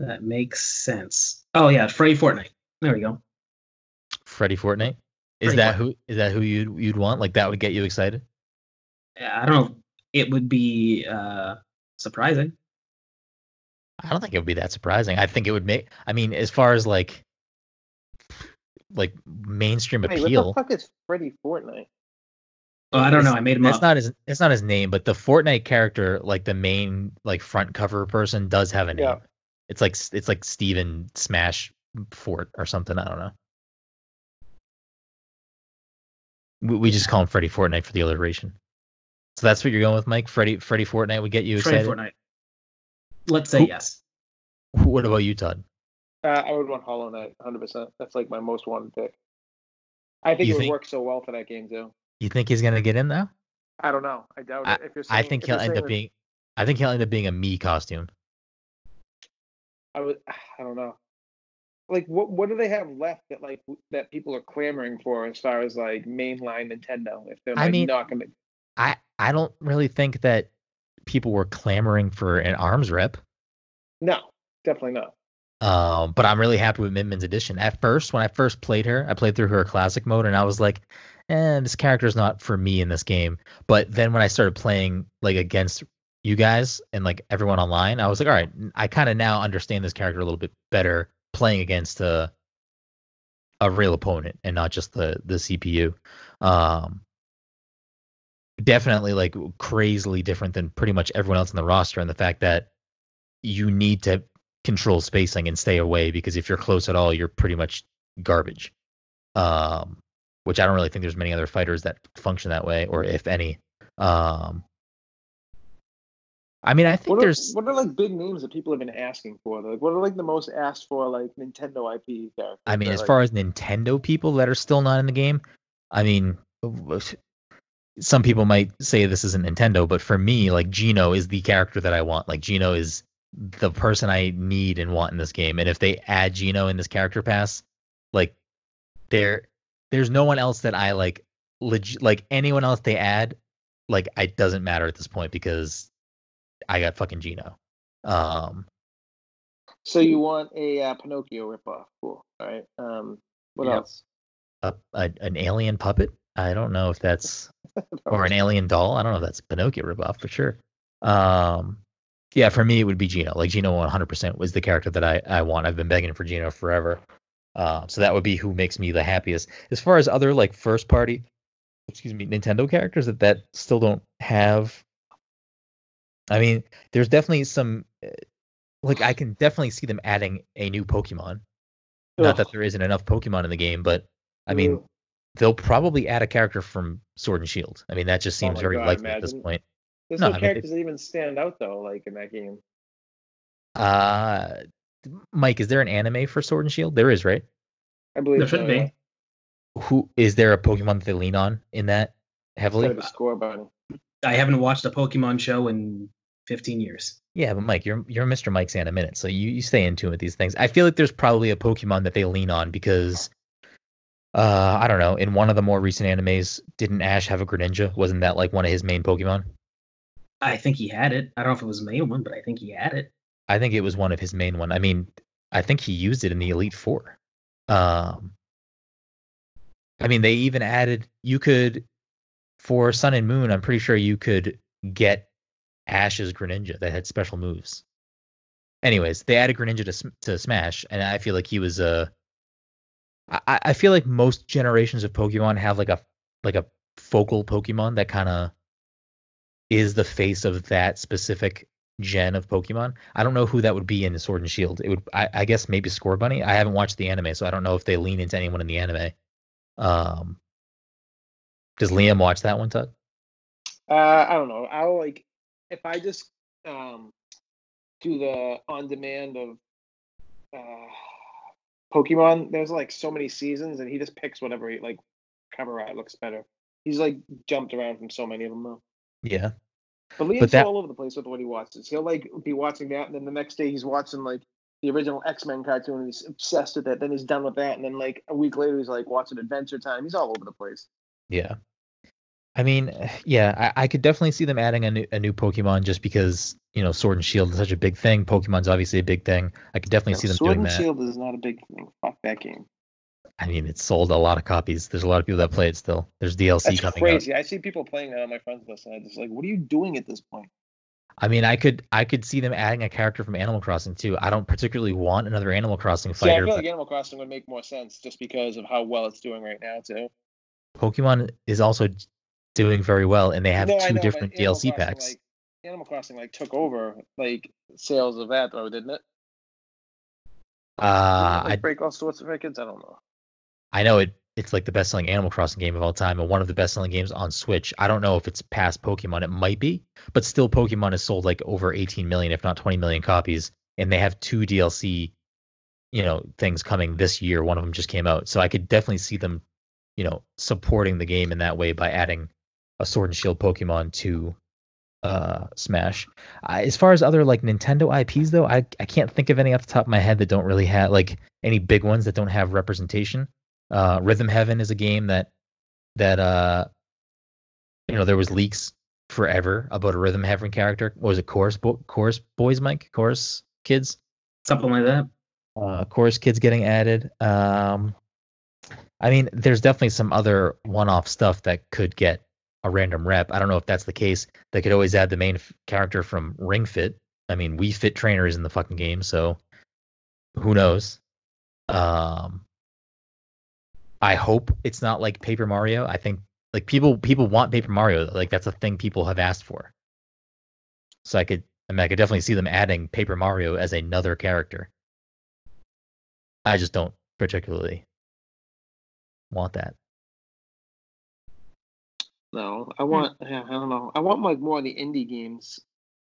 that makes sense? Oh yeah, Freddy Fortnite. There we go. Freddy Fortnite? Is Freddie that Fortnite. who is that who you'd you'd want? Like that would get you excited? I don't know. It would be uh surprising. I don't think it would be that surprising. I think it would make I mean, as far as like like mainstream Wait, appeal. what the fuck is Freddy Fortnite? Oh, I don't know. I made him That's up. not his it's not his name, but the Fortnite character, like the main like front cover person does have a name. Yeah. It's like it's like Steven Smash Fort or something. I don't know. We, we just call him Freddy Fortnite for the alliteration. So that's what you're going with, Mike. Freddy Freddy Fortnite would get you Freddy excited. Fortnite. Let's say Who- yes. What about you, Todd? Uh, I would want Hollow Knight, 100%. That's like my most wanted pick. I think You it would think- work so well for that game too. You think he's gonna get in though? I don't know. I doubt I- it. If you're I think if he'll you're end up being. I think he'll end up being a me costume. I would. I don't know. Like, what what do they have left that like that people are clamoring for as far as like mainline Nintendo? If they're I mean- not gonna. I I don't really think that people were clamoring for an arms rep. No, definitely not. Um, but I'm really happy with Min addition. At first, when I first played her, I played through her classic mode, and I was like, "Eh, this character's not for me in this game." But then when I started playing like against you guys and like everyone online, I was like, "All right, I kind of now understand this character a little bit better playing against a a real opponent and not just the the CPU." Um, definitely like crazily different than pretty much everyone else in the roster, and the fact that you need to control spacing and stay away because if you're close at all, you're pretty much garbage. Um, which I don't really think there's many other fighters that function that way, or if any. Um, I mean, I think What are, there's. what are like big names that people have been asking for? Like, what are like the most asked for like Nintendo IP characters? I mean, as like- far as Nintendo people that are still not in the game, I mean, some people might say this isn't Nintendo, but for me, like Geno is the character that I want. Like Geno is the person I need and want in this game. And if they add Geno in this character pass, like there there's no one else that I like legit like anyone else they add like it doesn't matter at this point because I got fucking Geno. Um So you want a uh, Pinocchio ripoff? Cool. All right. Um, what Yeah. else? a an alien puppet. I don't know if that's or an alien doll. I don't know if that's Pinocchio ripoff for sure. Um, yeah, for me it would be Geno. Like Geno 100% was the character that I I want. I've been begging for Geno forever. Uh, so that would be who makes me the happiest. As far as other like first party, excuse me, Nintendo characters that that still don't have. I mean, there's definitely some. uh, Like I can definitely see them adding a new Pokemon. Not that there isn't enough Pokemon in the game, but I mean, Ooh. They'll probably add a character from Sword and Shield. I mean, that just Oh seems my very God, likely at this point. there's no, no, I mean, characters that even stand out though, like in that game. Uh, Mike, is there an anime for Sword and Shield? There is, right? I believe There should so, be. yeah. Who is there a Pokemon that they lean on in that heavily? gotta be Scorbunny. I haven't watched a Pokemon show in 15 years. Yeah, but Mike, you're you're Mr. Mike Santa minute, so you, you stay in tune with these things. I feel like there's probably a Pokemon that they lean on because uh I don't know, in one of the more recent animes, didn't Ash have a Greninja? Wasn't that like one of his main Pokemon? I think he had it. I don't know if it was a main one, but I think he had it. I think it was one of his main one. I mean, I think he used it in the Elite Four. Um, I mean, they even added you could for Sun and Moon. I'm pretty sure you could get Ash's Greninja that had special moves. Anyways, they added Greninja to to Smash, and I feel like he was a. I, I feel like most generations of Pokemon have like a like a focal Pokemon that kind of is the face of that specific gen of Pokemon. I don't know who that would be in Sword and Shield. It would, I, I guess, maybe Scorbunny. I haven't watched the anime, so I don't know if they lean into anyone in the anime. Um, does Liam watch that one, Tug? Uh, I don't know. I'll like if I just um do the on demand of uh Pokemon. There's like so many seasons, and he just picks whatever he like cover art looks better. He's like jumped around from so many of them though. Yeah. But Liam's that- all over the place with what he watches. He'll like be watching that, and then the next day he's watching like the original X Men cartoon, and he's obsessed with it. Then he's done with that, and then like a week later he's like watching Adventure Time. He's all over the place. Yeah. I mean, yeah, I, I could definitely see them adding a new, a new Pokemon just because, you know, Sword and Shield is such a big thing. Pokemon's obviously a big thing. I could definitely see them Sword doing that. Sword and. Shield is not a big thing. Fuck that game. I mean, it sold a lot of copies. There's a lot of people that play it still. There's DLC That's coming out. crazy. I see people playing that on my friends list, and I'm just like, what are you doing at this point? I mean, I could I could see them adding a character from Animal Crossing too. I don't particularly want another Animal Crossing fighter. See, I feel but like Animal Crossing would make more sense just because of how well it's doing right now too. Pokemon is also doing very well, and they have No, two know, different DLC Crossing, packs. Like, Animal Crossing like took over like sales of that though, didn't it? Uh, it, like, I break all sorts of records. I don't know. I know it. It's like the best selling Animal Crossing game of all time, and one of the best selling games on Switch. I don't know if it's past Pokemon. It might be, but still, Pokemon has sold like over 18 million, if not 20 million copies, and they have two DLC, you know, things coming this year. One of them just came out, so I could definitely see them, you know, supporting the game in that way by adding a Sword and Shield Pokemon to uh Smash. I, as far as other like Nintendo IPs though, I I can't think of any off the top of my head that don't really have like any big ones that don't have representation. Uh, Rhythm Heaven is a game that that uh you know there was leaks forever about a Rhythm Heaven character. What was it Chorus Bo- Chorus Boys Mike Chorus Kids? Something like that. uh, chorus kids getting added. Um, I mean, there's definitely some other one-off stuff that could get a random rep. I don't know if that's the case. They could always add the main f- character from Ring Fit. I mean, Wii Fit Trainer is in the fucking game, so who knows? Um, I hope it's not like Paper Mario. I think like people people want Paper Mario. Like that's a thing people have asked for. So I could I mean I could definitely see them adding Paper Mario as another character. I just don't particularly want that. No, I want. Yeah, I don't know. I want like more of the indie games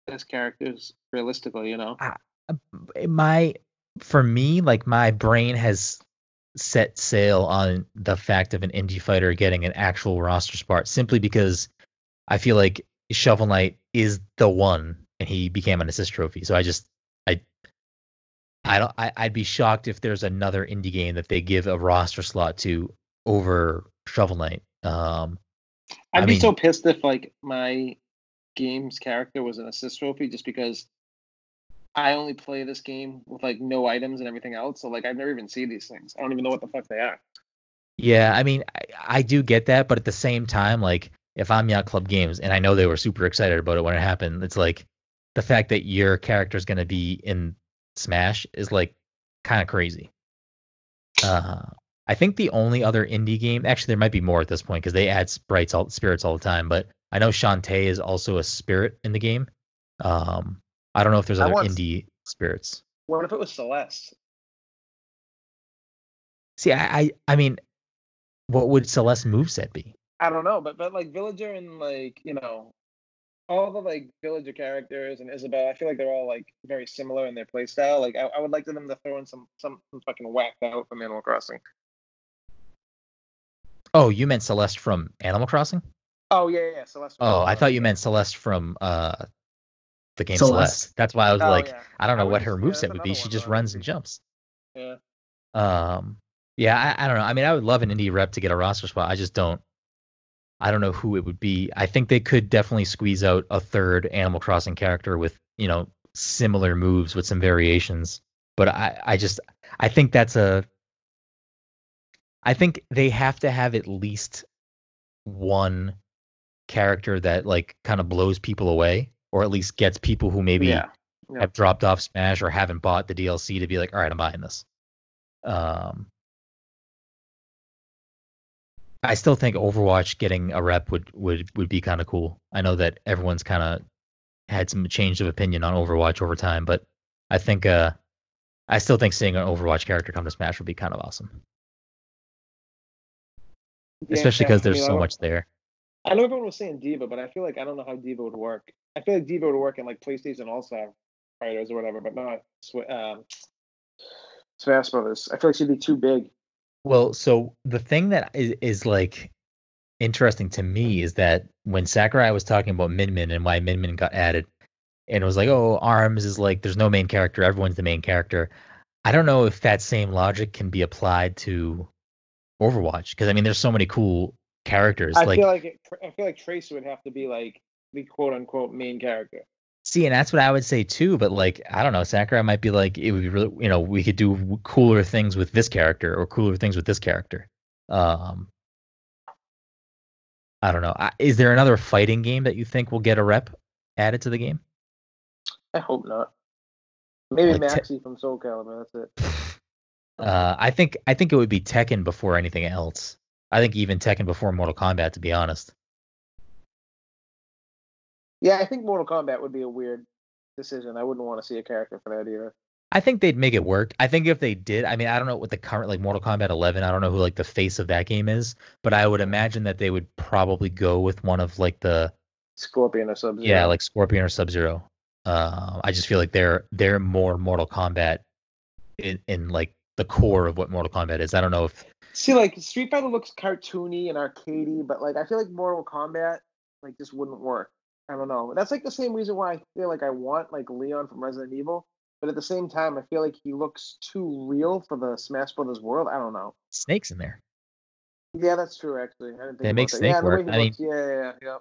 as characters, realistically. You know. My for me, like my brain has set sail on the fact of an indie fighter getting an actual roster spot simply because I feel like Shovel Knight is the one and he became an assist trophy. So I just I I don't. I, I'd be shocked if there's another indie game that they give a roster slot to over Shovel Knight. Um, I'd I be mean- so pissed if like my game's character was an assist trophy just because I only play this game with like no items and everything else. So like I've never even seen these things. I don't even know what the fuck they are. Yeah, I mean, I, I do get that, but at the same time, like if I'm Yacht Club Games and I know they were super excited about it when it happened, it's like the fact that your character is going to be in Smash is like kind of crazy. Uh, I think the only other indie game, actually, there might be more at this point because they add sprites, all spirits all the time. But I know Shantae is also a spirit in the game. Um, I don't know if there's other want- indie spirits. What if it was Celeste? See, I, I, I mean, what would Celeste moveset be? I don't know, but but like Villager and like you know, all the like Villager characters and Isabelle, I feel like they're all like very similar in their playstyle. Like I, I would like them to throw in some some, some fucking whacked out from Animal Crossing. Oh, you meant Celeste from Animal Crossing? Oh yeah, yeah, yeah, Celeste. from Oh, Animal I thought you meant Celeste from uh the game Celeste. Celeste. That's why I was Oh, like, yeah. I don't know I what her yeah, that's moveset would be. She just runs would and jumps. Yeah. Um, yeah, I, I don't know. I mean, I would love an indie rep to get a roster spot. I just don't. I don't know who it would be. I think they could definitely squeeze out a third Animal Crossing character with you know similar moves with some variations. But I, I just, I think that's a. I think they have to have at least one character that like kind of blows people away, or at least gets people who maybe Yeah. Yeah. have dropped off Smash or haven't bought the DLC to be like, all right, I'm buying this. Um, I still think Overwatch getting a rep would would would be kind of cool. I know that everyone's kind of had some change of opinion on Overwatch over time, but I think uh, I still think seeing an Overwatch character come to Smash would be kind of awesome, Yeah, especially because I there's mean, so much there. I know everyone was saying D.Va, but I feel like I don't know how D.Va would work. I feel like D.Va would work in like PlayStation All Star Fighters or whatever, but not um, Smash Brothers. I feel like she'd be too big. Well, so the thing that is, is like interesting to me is that when Sakurai was talking about Min Min and why Min Min got added, and it was like, oh, Arms is like there's no main character, everyone's the main character. I don't know if that same logic can be applied to Overwatch because I mean, there's so many cool characters. I like, feel like it, I feel like Trace would have to be like the quote unquote main character. see, and that's what I would say too. But like, I don't know, Sakurai might be like, it would be really, you know, we could do cooler things with this character or cooler things with this character. Um, I don't know. I- Is there another fighting game that you think will get a rep added to the game? I hope not. Maybe Like te- Maxi from Soul Calibur. That's it. Uh, I think I think it would be Tekken before anything else. I think even Tekken before Mortal Kombat, to be honest. Yeah, I think Mortal Kombat would be a weird decision. I wouldn't want to see a character for that either. I think they'd make it work. I think if they did, I mean, I don't know what the current like Mortal Kombat 11. I don't know who like the face of that game is, but I would imagine that they would probably go with one of like the Scorpion or Sub Zero. yeah, like Scorpion or Sub Zero. Uh, I just feel like they're they're more Mortal Kombat in, in like the core of what Mortal Kombat is. I don't know if See, like Street Fighter looks cartoony and arcadey, but like I feel like Mortal Kombat like just wouldn't work. I don't know. That's like the same reason why I feel like I want like Leon from Resident Evil, but at the same time I feel like he looks too real for the Smash Brothers world. I don't know. Snake's in there. Yeah, that's true actually. I didn't think They make that. Snake yeah, work. I mean- looks, yeah, yeah, yeah, yeah.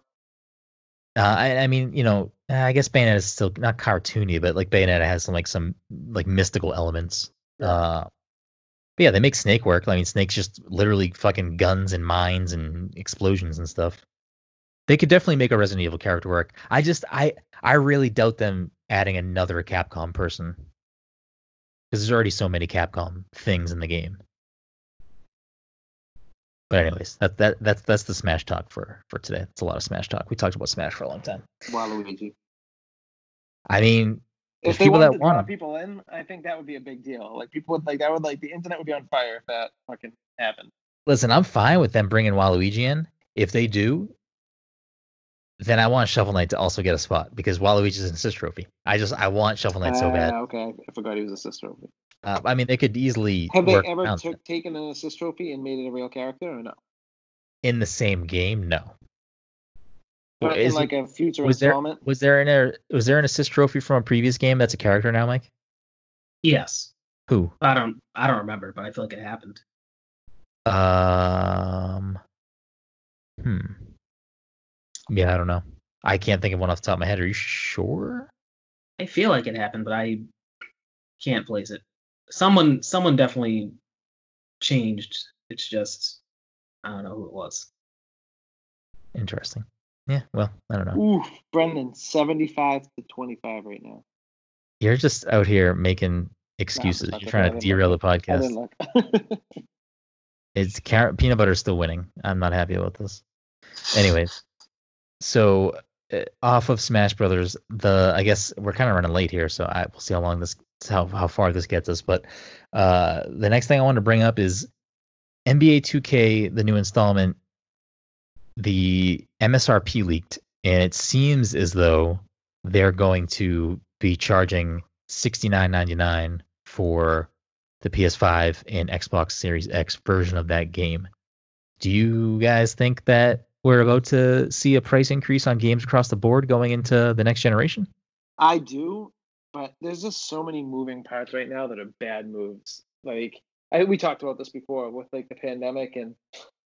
Uh, I, I mean, you know, I guess Bayonetta is still not cartoony, but like Bayonetta has some like some like mystical elements. Uh, but yeah, they make Snake work. I mean, Snake's just literally fucking guns and mines and explosions and stuff. They could definitely make a Resident Evil character work. I just, I, I really doubt them adding another Capcom person because there's already so many Capcom things in the game. But anyways, that that that's that's the Smash talk for for today. It's a lot of Smash talk. We talked about Smash for a long time. Waluigi. I mean, If they people that to draw people in, I think that would be a big deal. Like people would like that would like the internet would be on fire if that fucking happened. listen, I'm fine with them bringing Waluigi in. If they do, then I want Shovel Knight to also get a spot because Waluigi's an assist trophy. I just I want Shovel Knight so bad. Ah, Okay, I forgot he was a assist trophy. Uh, I mean, they could easily Have they ever took, taken an assist trophy and made it a real character or no? in the same game. No. But Is in it- a future was there was there an er- was there an assist trophy from a previous game that's a character now, Mike? Yes. Who? I don't I don't remember, but I feel like it happened. Um. Hmm. Yeah, I don't know. I can't think of one off the top of my head. Are you sure? I feel like it happened, but I can't place it. Someone someone definitely changed. It's just I don't know who it was. Interesting. Yeah. Well, I don't know. Ooh, Brendan, seventy-five to twenty-five right now. You're just out here making excuses. not You're trying to derail the I podcast. look. It's carrot peanut butter still winning. I'm not happy about this. Anyways, so uh, off of Smash Brothers, the I guess we're kind of running late here, so I we'll see how long this how how far this gets us. But uh, the next thing I want to bring up is NBA 2K, the new installment. The MSRP leaked, and it seems as though they're going to be charging $69.99 for the PS5 and Xbox Series X version of that game. Do you guys think that we're about to see a price increase on games across the board going into the next generation? I do, but there's just so many moving parts right now that are bad moves. Like I, we talked about this before with like the pandemic, and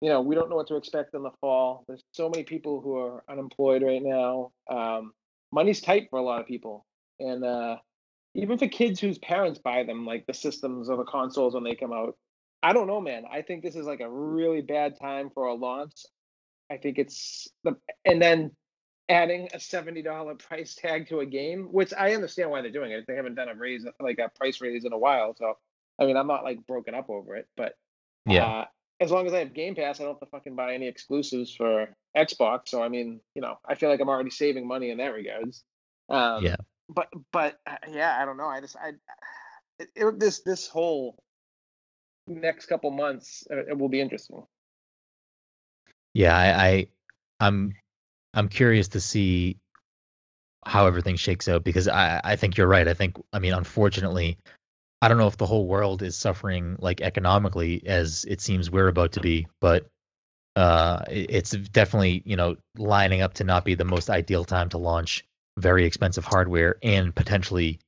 you know we don't know what to expect in the fall. There's so many people who are unemployed right now. Um, money's tight for a lot of people, and uh, even for kids whose parents buy them, like the systems or the consoles when they come out. I don't know, man. I think this is like a really bad time for a launch. I think it's the and then adding a seventy dollar price tag to a game, which I understand why they're doing it. They haven't done a raise like a price raise in a while, so I mean I'm not like broken up over it, but Yeah. uh, as long as I have Game Pass, I don't have to fucking buy any exclusives for Xbox. So I mean, you know, I feel like I'm already saving money in that regards. Um, Yeah. But but uh, yeah, I don't know. I just I it, it, this this whole next couple months uh, it will be interesting. Yeah, I, I I'm I'm curious to see how everything shakes out because I I think you're right. I think I mean unfortunately I don't know if the whole world is suffering like economically as it seems we're about to be, but uh it's definitely, you know, lining up to not be the most ideal time to launch very expensive hardware and potentially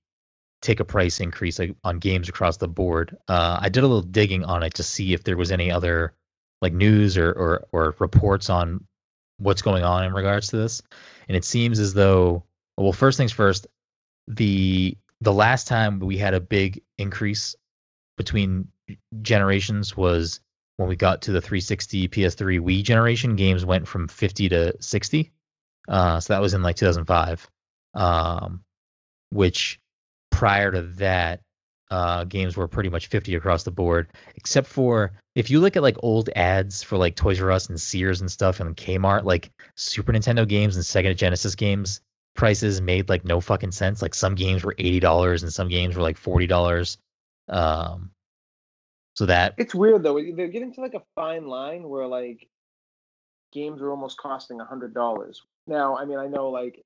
take a price increase on games across the board. Uh I did a little digging on it to see if there was any other like news or, or or reports on what's going on in regards to this and it seems as though well first things first the the last time we had a big increase between generations was when we got to the 360 ps3 wii generation games went from 50 to 60 uh, so that was in like 2005 um, which prior to that uh, games were pretty much 50 across the board except for if you look at like old ads for like Toys R Us and Sears and stuff and Kmart, like Super Nintendo games and Sega Genesis games prices made like no fucking sense. Like some games were eighty dollars and some games were like forty dollars. Um, so that It's weird though. They're getting to like a fine line where like games are almost costing a hundred dollars. Now, I mean, I know like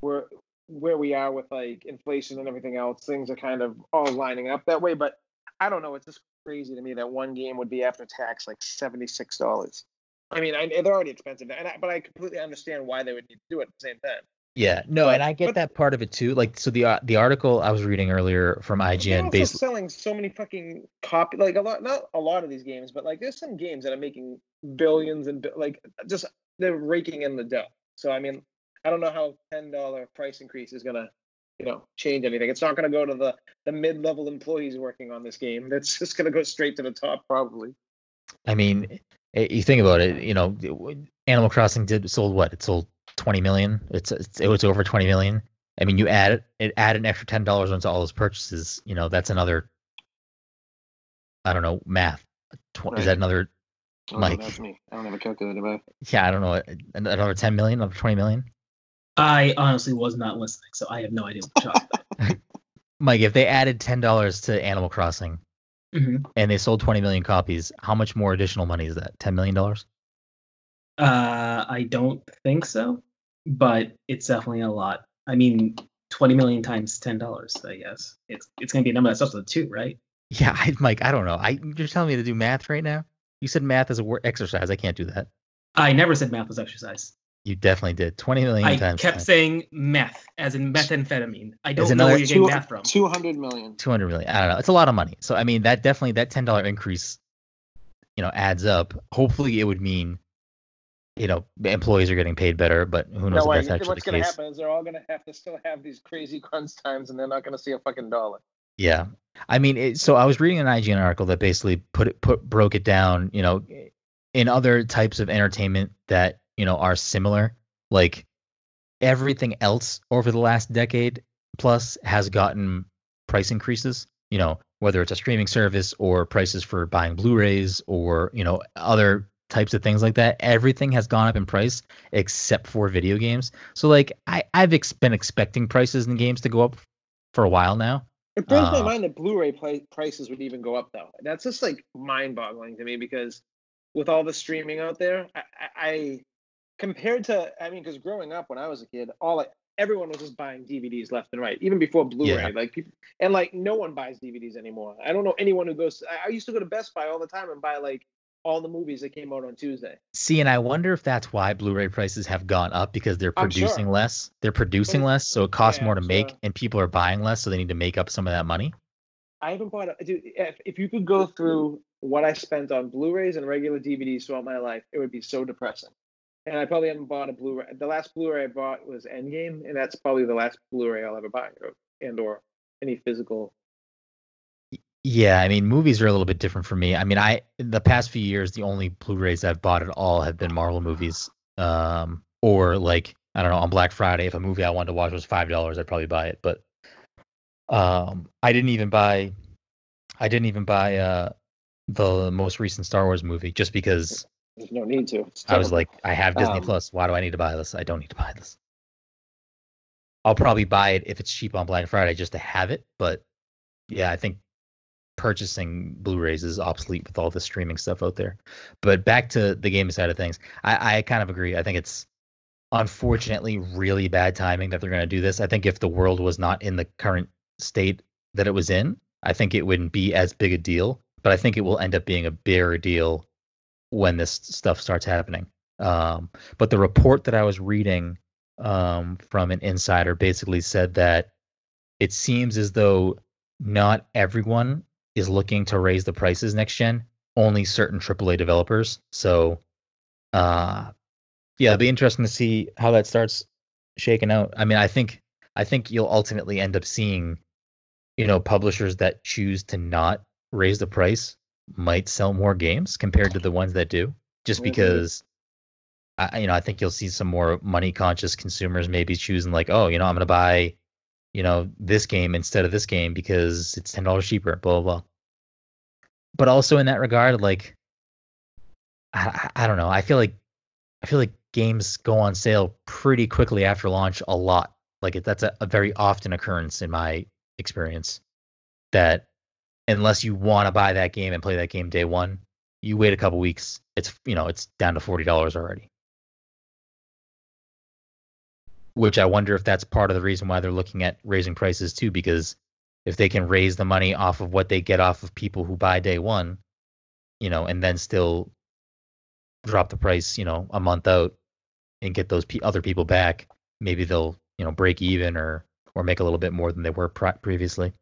we're where we are with like inflation and everything else, things are kind of all lining up that way. But I don't know. It's just crazy to me that one game would be after tax like seventy six dollars. I mean, I, they're already expensive, and I, but I completely understand why they would need to do it at the same time. Yeah no, But- and I get but- that part of it too. Like so the uh, the article I was reading earlier from IGN also basically selling so many fucking copy, like a lot, not a lot of these games, but like there's some games that are making billions and like just they're raking in the dough. So I mean, I don't know how ten dollar price increase is gonna, you know, change anything. It's not gonna go to the the mid level employees working on this game. That's just gonna go straight to the top probably. I mean, eh, you think about it. You know, Animal Crossing did sold what? It sold 20 million. It's it's it was over 20 million. I mean, you add it, it add an extra ten dollars onto all those purchases. You know, that's another. I don't know math. Tw- Is that another? Oh, Mike. that's me. I don't have a calculator, but Yeah, I don't know. Another 10 million, another 20 million. I honestly was not listening, so I have no idea what you're talking about. Mike, if they added ten dollars to Animal Crossing hmm and they sold 20 million copies, how much more additional money is that? 10 million dollars? Uh, I don't think so, but it's definitely a lot. I mean, twenty million times ten dollars. I guess it's it's gonna be a number that starts with a two, right? Yeah, I, Mike, I don't know. I you're telling me to do math right now? You said math is a word exercise. I can't do that. I never said math was exercise. You definitely did. 20 million I times. kept 10. saying meth, as in methamphetamine. I don't know where you're getting math from. 200 million. 200 million. I don't know. It's a lot of money. So I mean, that definitely that $10 increase, you know, adds up. Hopefully, it would mean, you know, employees are getting paid better. But who knows No, if that's actually what's gonna case? happen is they're all gonna have to still have these crazy crunch times, and they're not gonna see a fucking dollar. Yeah, I mean, it, so I was reading an IGN article that basically put it put broke it down. You know, in other types of entertainment that you know are similar, like everything else over the last decade plus has gotten price increases. You know, whether it's a streaming service or prices for buying Blu-rays or you know other types of things like that. Everything has gone up in price except for video games. So like I I've ex- been expecting prices in games to go up for a while now. It blows my Uh, mind that Blu-ray prices would even go up though. That's just like mind-boggling to me because with all the streaming out there, I, I, I compared to I mean, because growing up when I was a kid, all like everyone was just buying DVDs left and right, even before Blu-ray. Yeah. Like people, and like no one buys DVDs anymore. I don't know anyone who goes. I, I used to go to Best Buy all the time and buy like all the movies that came out on Tuesday. See, and I wonder if that's why Blu-ray prices have gone up because they're producing sure. less. They're producing less, so it costs yeah, more to I'm make, sure. and people are buying less, so they need to make up some of that money. I haven't bought a dude. If, if you could go through what I spent on Blu-rays and regular DVDs throughout my life, it would be so depressing. And I probably haven't bought a Blu-ray. The last Blu-ray I bought was Endgame, and that's probably the last Blu-ray I'll ever buy, or, and or any physical. Yeah, I mean, movies are a little bit different for me. I mean, I in the past few years, the only Blu-rays I've bought at all have been Marvel movies, um, or like I don't know, on Black Friday, if a movie I wanted to watch was five dollars, I'd probably buy it. But um, I didn't even buy, I didn't even buy uh the most recent Star Wars movie just because There's no need to. I was like, I have Disney Um, Plus. Why do I need to buy this? I don't need to buy this. I'll probably buy it if it's cheap on Black Friday just to have it. But yeah, I think purchasing Blu-rays is obsolete with all the streaming stuff out there. But back to the game side of things, I, I kind of agree. I think it's unfortunately really bad timing that they're going to do this. I think if the world was not in the current state that it was in, I think it wouldn't be as big a deal. But I think it will end up being a bigger deal when this stuff starts happening. Um, but the report that I was reading um, from an insider basically said that it seems as though not everyone is looking to raise the prices next gen. Only certain AAA developers. So, uh, yeah, it'll be interesting to see how that starts shaking out. I mean, I think I think you'll ultimately end up seeing, you know, publishers that choose to not raise the price might sell more games compared to the ones that do, just Mhm. because. I, you know, I think you'll see some more money conscious consumers maybe choosing like, oh, you know, I'm gonna buy, you know, this game instead of this game because it's ten dollars cheaper, blah blah blah. But also in that regard, like, I, I don't know. I feel like I feel like games go on sale pretty quickly after launch a lot. Like that's a, a very often occurrence in my experience. That unless you want to buy that game and play that game day one, you wait a couple weeks. It's you know it's down to forty dollars already. Which I wonder if that's part of the reason why they're looking at raising prices too, because if they can raise the money off of what they get off of people who buy day one, you know, and then still drop the price, you know, a month out and get those pe other people back, maybe they'll, you know, break even or or make a little bit more than they were pre- previously.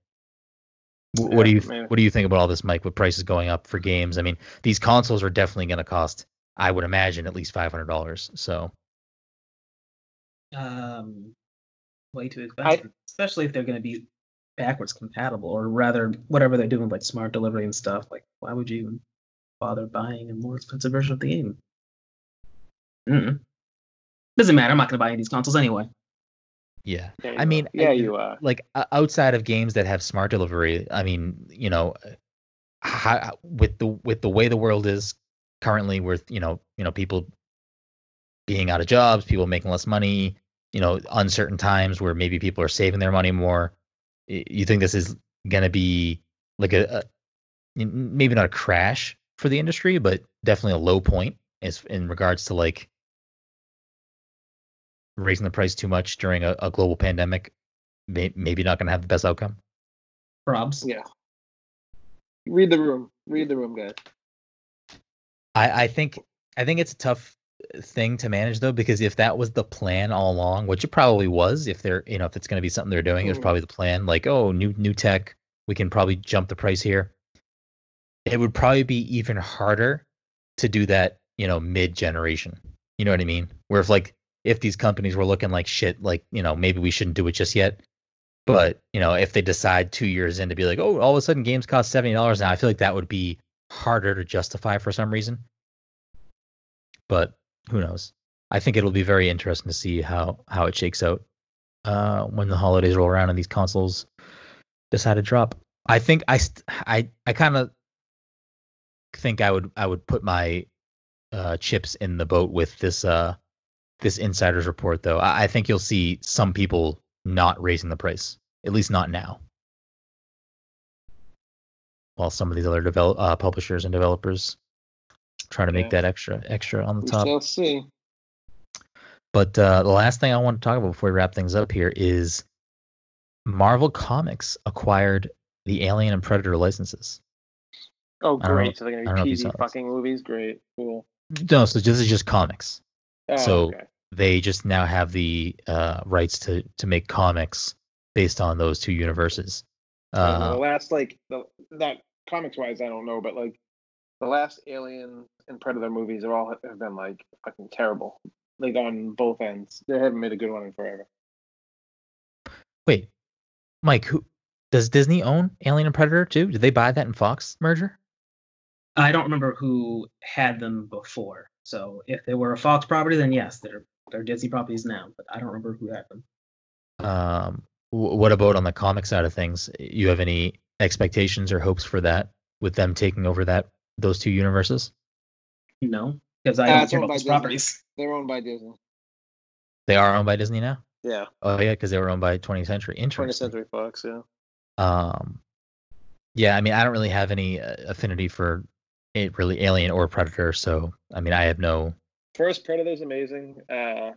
Wh- What do you maybe. what do you think about all this, Mike? With prices going up for games, I mean, these consoles are definitely going to cost, I would imagine, at least five hundred dollars. So um, way too I- expensive, especially if they're going to be backwards compatible, or rather, whatever they're doing, like smart delivery and stuff. Like, why would you even bother buying a more expensive version of the game? Mm-mm. Doesn't matter. I'm not going to buy any of these consoles anyway. yeah, Yeah, I are. mean, yeah, I- you are. like outside of games that have smart delivery, I mean, you know, how, with the with the way the world is currently, with you know, you know, people being out of jobs, people making less money, you know, uncertain times where maybe people are saving their money more. You think this is gonna be like a maybe not a crash for the industry, but definitely a low point as in regards to like raising the price too much during a, a global pandemic may, maybe not going to have the best outcome. Probs. Yeah. Read the room. Read the room, guys. I, I think I think it's a tough thing to manage though, because if that was the plan all along, which it probably was, if they're you know if it's going to be something they're doing, it was Mhm. probably the plan. Like, oh, new new tech, we can probably jump the price here. It would probably be even harder to do that, you know, mid generation. You know what I mean? Where if like if these companies were looking like shit, like you know maybe we shouldn't do it just yet. But you know if they decide two years in to be like, oh, all of a sudden games cost seventy dollars now, I feel like that would be harder to justify for some reason. But who knows? I think it'll be very interesting to see how how it shakes out uh, when the holidays roll around and these consoles decide to drop. I think I st- I I kind of think I would I would put my uh, chips in the boat with this uh this insider's report though. I, I think you'll see some people not raising the price, at least not now. While some of these other develop uh, publishers and developers try to make Yeah. that extra extra on the We top. shall see. But uh, the last thing I want to talk about before we wrap things up here is Marvel Comics acquired the Alien and Predator licenses. Oh, great. So they're gonna be this. fucking movies. Great. Cool. No, so this is just comics. Oh, So- okay. They just now have the uh, rights to to make comics based on those two universes. I don't know, Uh, the last like the that comics wise, I don't know, but like the last Alien and Predator movies are all have been like fucking terrible. Like on both ends, they haven't made a good one in forever. wait, Mike, who does Disney own Alien and Predator too? Did they buy that in Fox merger? I don't remember who had them before. So if they were a Fox property, then yes, they're they're Disney properties now. But I don't remember who had them. Um, what about on the comic side of things? You have any expectations or hopes for that with them taking over that those two universes? No, because I don't care about those Disney. properties. They're owned by Disney. They are owned by Disney now. Yeah, Oh yeah, because they were owned by 20th Century. 20th Interesting. Century Fox. Yeah. Um, yeah, I mean, I don't really have any uh, affinity for it, really Alien or Predator, so I mean, I have no. First Predator's amazing. Uh,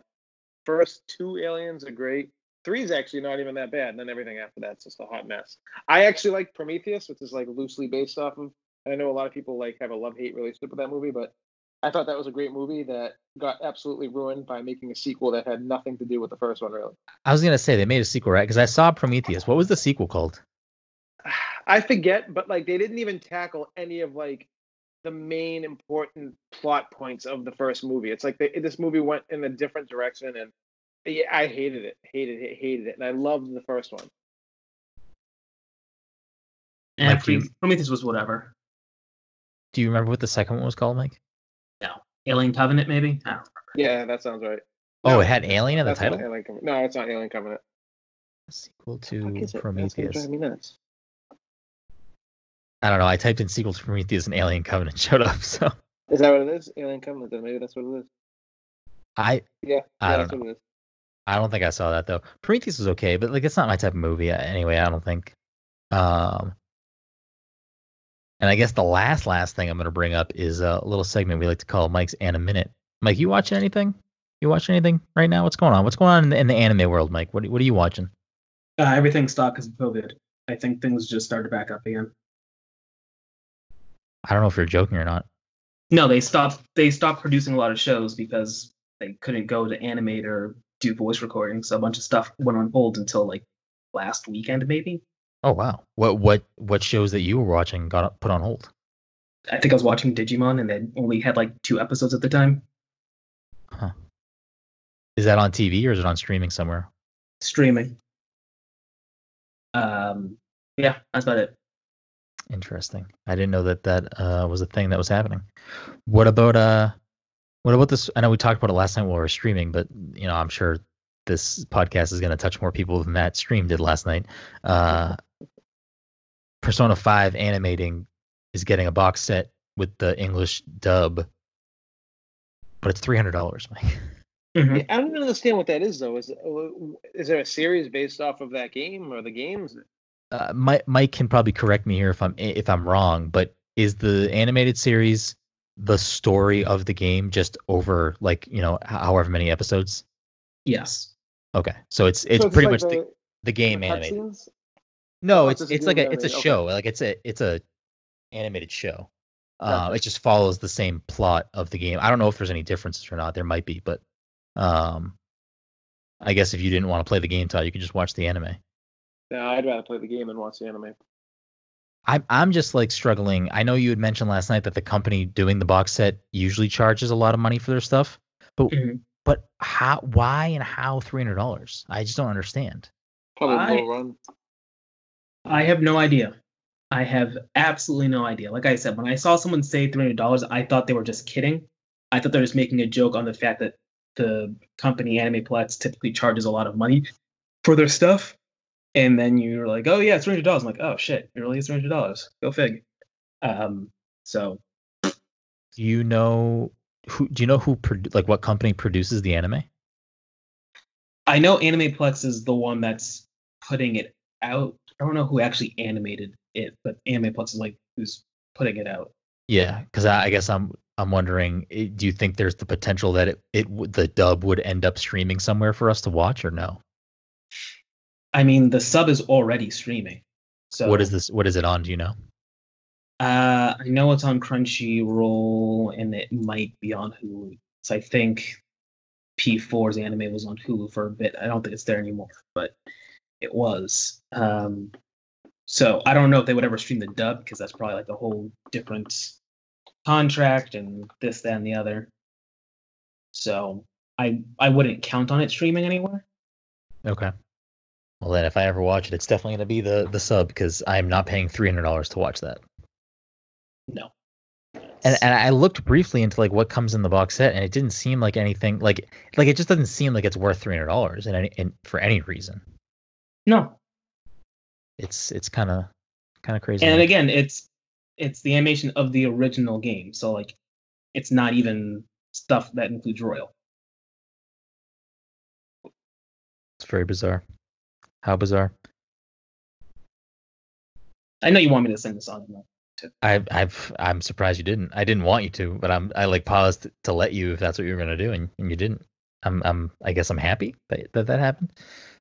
first two Aliens are great. Three is actually not even that bad, and then everything after that's just a hot mess. I actually like Prometheus, which is like loosely based off of. I know a lot of people like have a love hate relationship with that movie, but I thought that was a great movie that got absolutely ruined by making a sequel that had nothing to do with the first one, really. I was gonna say they made a sequel, right? Because I saw Prometheus. What was the sequel called? I forget, but like they didn't even tackle any of like the main important plot points of the first movie. It's like they, this movie went in a different direction, and yeah, I hated it, hated it, hated it, and I loved the first one. And Like Prometheus was whatever. Do you remember what the second one was called, Mike? Alien Covenant, maybe. I. Yeah, that sounds right. Oh, No, it had Alien in the that's not title. Alien Covenant. No, it's not Alien Covenant. Sequel to is it? That's gonna Prometheus. drive me nuts. I don't know. I typed in sequel to Prometheus and Alien Covenant showed up. So Is that what it is? Alien Covenant? Then maybe that's what it is. I Yeah, I yeah, don't that's what it is. I don't think I saw that though. Prometheus was okay, but like it's not my type of movie uh, anyway. I don't think. Um, and I guess the last last thing I'm gonna bring up is a little segment we like to call Mike's Anime Minute. Mike, you watching anything? You watching anything right now? What's going on? What's going on in the, in the anime world, Mike? What what are you watching? Uh, everything stopped because of COVID. I think things just started back up again. I don't know if you're joking or not. No, they stopped. They stopped producing a lot of shows because they couldn't go to animate or do voice recordings. So a bunch of stuff went on hold until like last weekend, maybe. Oh wow. What what what shows that you were watching got put on hold? I think I was watching Digimon and they only had like two episodes at the time. Is that on TV or is it on streaming somewhere? Streaming. Um, yeah, that's about it. Interesting. I didn't know that that uh, was a thing that was happening. What about uh, what about this? I know we talked about it last night while we were streaming, but you know, I'm sure this podcast is going to touch more people than that stream did last night. Uh, Persona 5 animating is getting a box set with the English dub, but it's three hundred dollars, Mike. Mhm. Yeah, I don't understand what that is though. Is is there a series based off of that game or the games? uh, Mike, Mike can probably correct me here if I'm if I'm wrong, but is the animated series the story of the game just over like you know however many episodes? Yes. Okay, so it's it's So pretty like much the, the game the animated. cutscenes? No, Oh, it's it's just it's the like game a it's a animated, okay. show. Like it's a it's a animated show. Uh, it just follows the same plot of the game. I don't know if there's any differences or not. There might be, but um, I guess if you didn't want to play the game, Todd, you could just watch the anime. No, I'd rather play the game and watch the anime. I'm I'm just like struggling. I know you had mentioned last night that the company doing the box set usually charges a lot of money for their stuff, but Mhm. But how why and how three hundred dollars? I just don't understand. Probably I- run. I have no idea. I have absolutely no idea. Like I said, when I saw someone say three hundred dollars, I thought they were just kidding. I thought they were just making a joke on the fact that the company Animeplex typically charges a lot of money for their stuff. And then you're like, oh yeah, it's three hundred dollars. I'm like, oh shit, it really is three hundred dollars. Go fig. Um, so Do you know who? Do you know who? produ- Like what company produces the anime? I know Animeplex is the one that's putting it out. I don't know who actually animated it, but Animeplex is like who's putting it out. Yeah, because I, I guess I'm I'm wondering. eh, Do you think there's the potential that it it the dub would end up streaming somewhere for us to watch or no? I mean, the sub is already streaming. So what is this? What is it on? Do you know? Uh, I know it's on Crunchyroll and it might be on Hulu. So I think P4's anime was on Hulu for a bit. I don't think it's there anymore, but it was. Um, so I don't know if they would ever stream the dub because that's probably like a whole different contract and this, that, and the other. So I I wouldn't count on it streaming anywhere. Okay. Well then, if I ever watch it, it's definitely gonna be the the sub because I'm not paying three hundred dollars to watch that. No. And and I looked briefly into like what comes in the box set, and it didn't seem like anything like like it just doesn't seem like it's worth three hundred dollars in any in, for any reason. No. It's it's kind of kind of crazy. And again, it's it's the animation of the original game, so like it's not even stuff that includes Royal. it's very bizarre. How bizarre. I know you want me to sing the song. I I've I'm surprised you didn't. I didn't want you to, but I'm I like paused to let you if that's what you were gonna do, and, and you didn't. I'm I'm I guess I'm happy that that, that happened.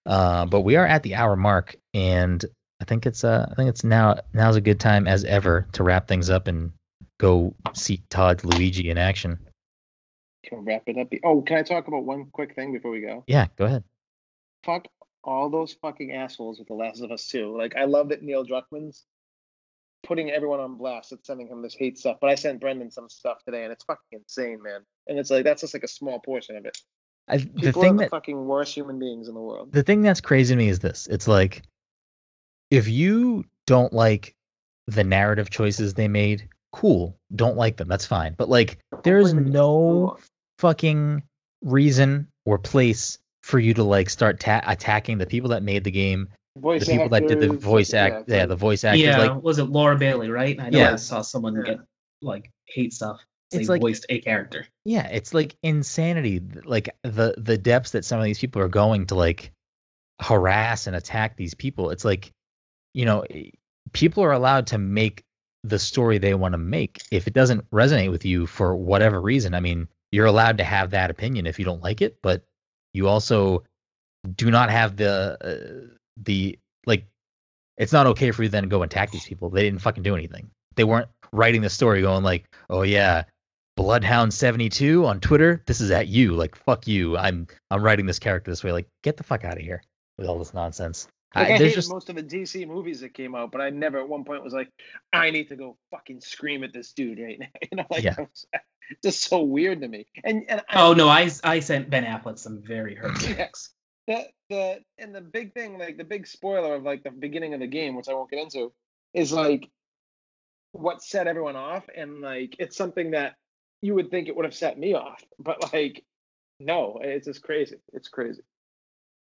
Uh, but we are at the hour mark, and I think it's uh I think it's now now's a good time as ever to wrap things up and go see Todd Luigi in action. Can we wrap it up? Oh, can I talk about one quick thing before we go? Yeah, go ahead. Fuck all those fucking assholes with The Last of Us 2. Like, I love that Neil Druckmann's putting everyone on blast and sending him this hate stuff. But I sent Brendan some stuff today, and it's fucking insane, man. And it's like that's just like a small portion of it. I, the People thing are the that fucking worst human beings in the world. the thing that's crazy to me is this it's like if you don't like the narrative choices they made cool don't like them that's fine but like there's no fucking reason or place for you to like start ta- attacking the people that made the game voice the people that did the voice act it's yeah the voice actors yeah, like was it Laura Bailey, right? I know Yeah. I saw someone Yeah. get like hate stuff. It's They like- voiced a character. yeah it's like insanity like the the depths that some of these people are going to like harass and attack these people it's like you know people are allowed to make the story they want to make if it doesn't resonate with you for whatever reason i mean you're allowed to have that opinion if you don't like it but you also do not have the uh, the like it's not okay for you then to go attack these people they didn't fucking do anything they weren't writing the story going like oh yeah bloodhound 72 on twitter this is at you like fuck you i'm i'm writing this character this way like get the fuck out of here with all this nonsense Like, I, there's hated just most of the DC movies that came out, but I never at one point was like, I need to go fucking scream at this dude right now. You know, like Yeah. was just so weird to me. And and I, Oh no, I I sent Ben Affleck some very hurtful Yeah. The the and the big thing, like the big spoiler of like the beginning of the game, which I won't get into, is like what set everyone off, and like it's something that you would think it would have set me off, but like no, it's just crazy. It's crazy.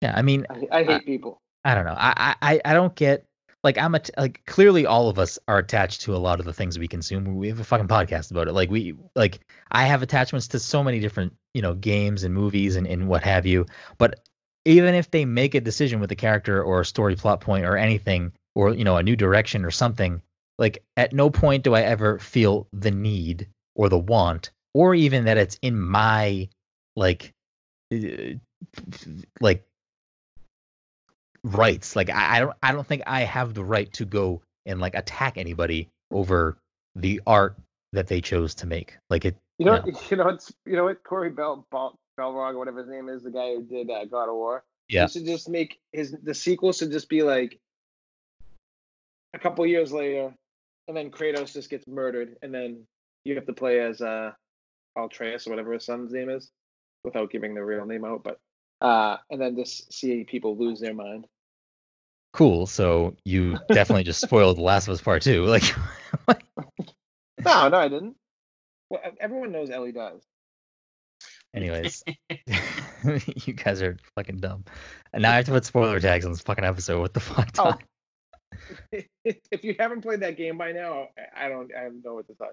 yeah i mean I, I hate people. I don't know. I I I don't get like I'm a like clearly all of us are attached to a lot of the things we consume. We have a fucking podcast about it. Like we like I have attachments to so many different you know games and movies and and what have you. But even if they make a decision with a character or a story plot point or anything or you know a new direction or something, like at no point do I ever feel the need or the want or even that it's in my like uh, like rights. Like I, I don't I don't think I have the right to go and like attack anybody over the art that they chose to make. Like it. You know, Yeah. you know, it's you know what Corey Bell, Bell Belrog or whatever his name is, the guy who did uh, God of War. Yeah. He should just make his the sequel should just be like a couple years later, and then Kratos just gets murdered, and then you have to play as uh Altreus or whatever his son's name is, without giving the real name out, but uh, and then just see people lose their mind. Cool. So you definitely just spoiled The Last of Us Part Two. Like, No, no, I didn't. Well, everyone knows Ellie does. Anyways, you guys are fucking dumb. And now I have to put spoiler tags on this fucking episode. What the fuck? Oh. If you haven't played that game by now, I I don't, I don't know what to tell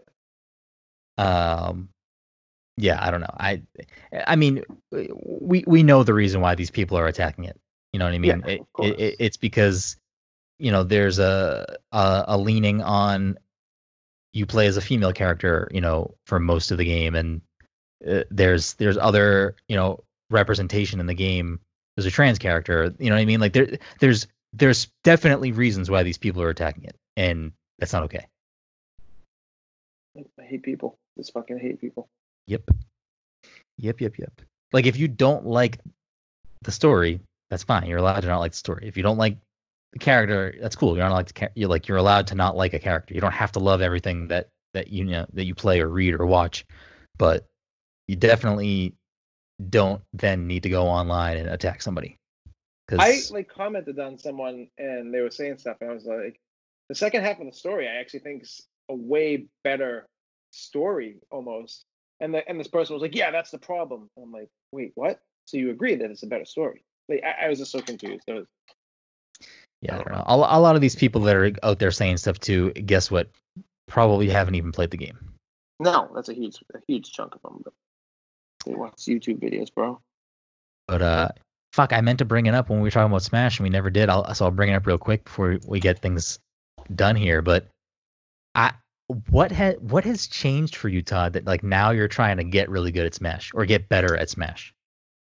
you. Um, yeah, I don't know. I, I mean, we we know the reason why these people are attacking it. You know what I Yeah, mean? of it, course. it, it, it's because you know there's a, a a leaning on you play as a female character, you know, for most of the game, and uh, there's there's other you know representation in the game. There's a trans character. You know what I mean? Like there there's there's definitely reasons why these people are attacking it, and that's not okay. I hate people. Just fucking hate people. Yep. Yep, yep, yep. Like if you don't like the story, that's fine. You're allowed to not like the story. If you don't like the character, that's cool. You're not like the you're like you're allowed to not like a character. You don't have to love everything that that you know that you play or read or watch, but you definitely don't then need to go online and attack somebody. I like commented on someone and they were saying stuff, and I was like, the second half of the story, I actually think is a way better story almost. And the and this person was like, yeah, that's the problem. I'm like, wait, what? So you agree that it's a better story? Like, I, I was just so confused. It was, yeah, I don't know. A, a lot of these people that are out there saying stuff too, guess what? Probably haven't even played the game. no, that's a huge, a huge chunk of them. But they watch YouTube videos, bro. But uh, fuck, I meant to bring it up when we were talking about Smash, and we never did. I'll, so I'll bring it up real quick before we get things done here. But I, what has what has changed for you, Todd? That like now you're trying to get really good at Smash or get better at Smash.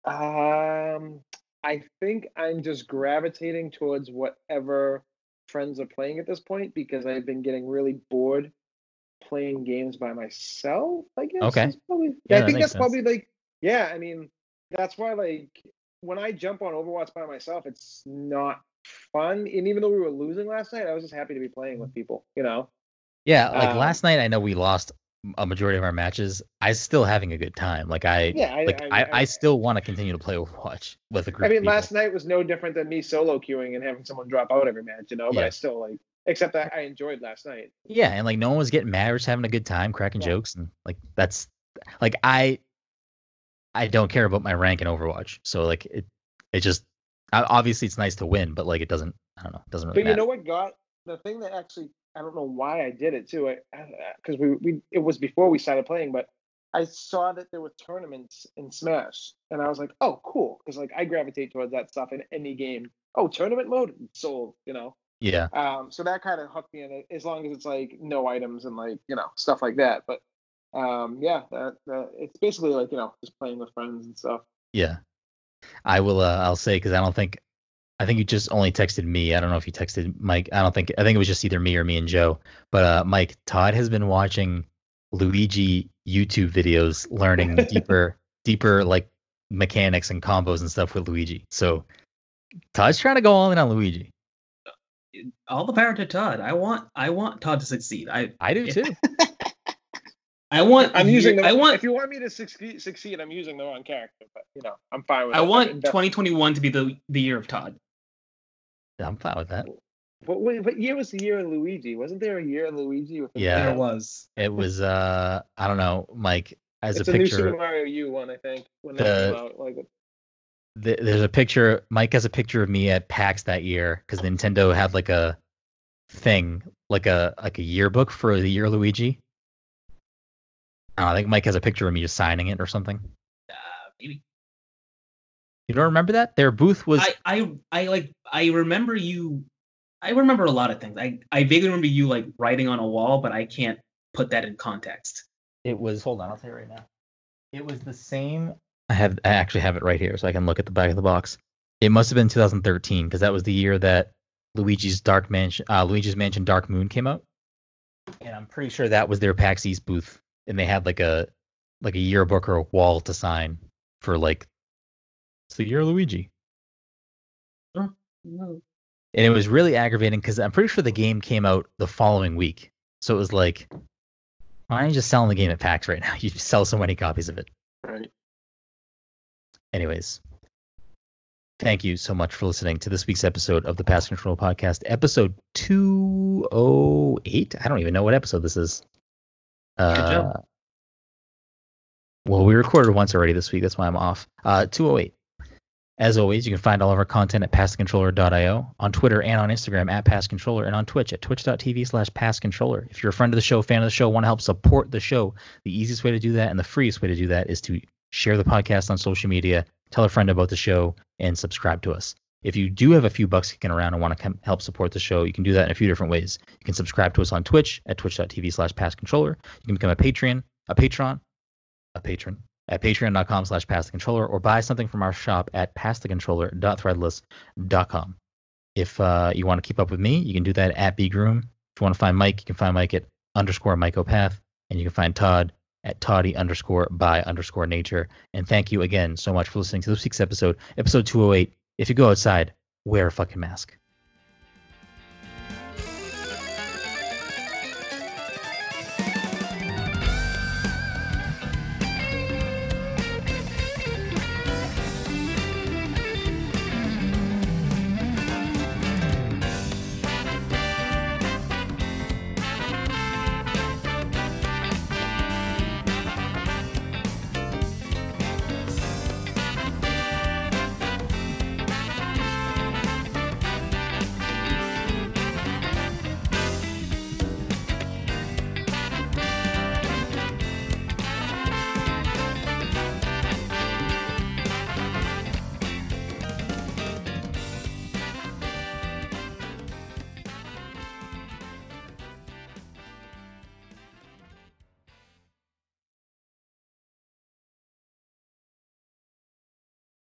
Um, I think I'm just gravitating towards whatever friends are playing at this point because I've been getting really bored playing games by myself. I guess. Okay. Probably, Yeah, I think that's probably like, yeah. I mean, that's why like when I jump on Overwatch by myself, it's not fun. And even though we were losing last night, I was just happy to be playing with people. You know. Yeah, like Um, last night, I know we lost a majority of our matches. I'm still having a good time. Like I, Yeah. I, like I, I, I, still want to continue to play Overwatch with a group. I mean, last night was no different than me solo queuing and having someone drop out every match, you know. But Yeah. I still like, except that I enjoyed last night. Yeah, and like no one was getting mad, we're just having a good time, cracking Yeah. jokes, and like that's like I I don't care about my rank in Overwatch. So like it it just obviously it's nice to win, but like it doesn't I don't know, it doesn't really But you know what got the thing that actually I don't know why I did it too. Because we we it was before we started playing, but I saw that there were tournaments in Smash, and I was like, oh, cool, because like I gravitate towards that stuff in any game. Oh, tournament mode, sold, you know. Yeah. Um, so that kind of hooked me in it, as long as it's like no items and like you know stuff like that. But um, yeah, that, that it's basically like you know just playing with friends and stuff. Yeah. I will uh I'll say cuz I don't think I think you just only texted me. I don't know if you texted Mike. I don't think I think it was just either me or me and Joe. But uh Mike, Todd has been watching Luigi YouTube videos learning deeper deeper like mechanics and combos and stuff with Luigi. So Todd's trying to go all in on Luigi. All the power to Todd. I want I want Todd to succeed. I I do too. I want I'm using the. I want If you want me to succeed, succeed, I'm using the wrong character, but you know I'm fine with. That. I it. want invest- 2021 to be the the year of Todd. I'm fine with that. What, what, what year was the year in Luigi? Wasn't there a year in Luigi with Yeah. There was. It was uh I don't know, Mike, as It's a a, new Super picture Mario U one, I think. When that The- came out, like th- there's a picture Mike has a picture of me at PAX that year cuz Nintendo had like a thing, like a like a yearbook for the year Luigi. I, know, I think Mike has a picture of me just signing it or something. Uh, maybe. You don't remember that? Their booth was I, I I like I remember you. I remember a lot of things. I I vaguely remember you like writing on a wall, but I can't put that in context. it was hold on, I'll tell you right now. It was the same I have I actually have it right here so I can look at the back of the box. It must have been 2013 because that was the year that Luigi's Dark Mansion uh, Luigi's Mansion Dark Moon came out. and I'm pretty sure that was their PAX East booth, and they had like a like a yearbook or a wall to sign for like it's the year of Luigi. Oh, no. And it was really aggravating because I'm pretty sure the game came out the following week. So it was like, why aren't you just selling the game at PAX right now? You sell so many copies of it. Right. Anyways, thank you so much for listening to this week's episode of the Pass Control Podcast, episode 208. I don't even know what episode this is. Uh, well, we recorded once already this week. That's why I'm off. Uh, 208. As always, you can find all of our content at passthecontroller.io, on Twitter and on Instagram at passcontroller, and on Twitch at twitch.tv slash passcontroller. If you're a friend of the show, fan of the show, want to help support the show, the easiest way to do that and the freest way to do that is to share the podcast on social media, tell a friend about the show, and subscribe to us. If you do have a few bucks kicking around and want to help support the show, you can do that in a few different ways. You can subscribe to us on Twitch at twitch.tv slash passcontroller. You can become a Patreon, a patron, a patron at patreon.com slash passthecontroller or buy something from our shop at passthecontroller.threadless.com. If uh, you want to keep up with me, you can do that at bgroom. If you want to find Mike, you can find Mike at underscore mycopath, and you can find Todd at toddy underscore by underscore nature. And thank you again so much for listening to this week's episode, episode 208. If you go outside, wear a fucking mask.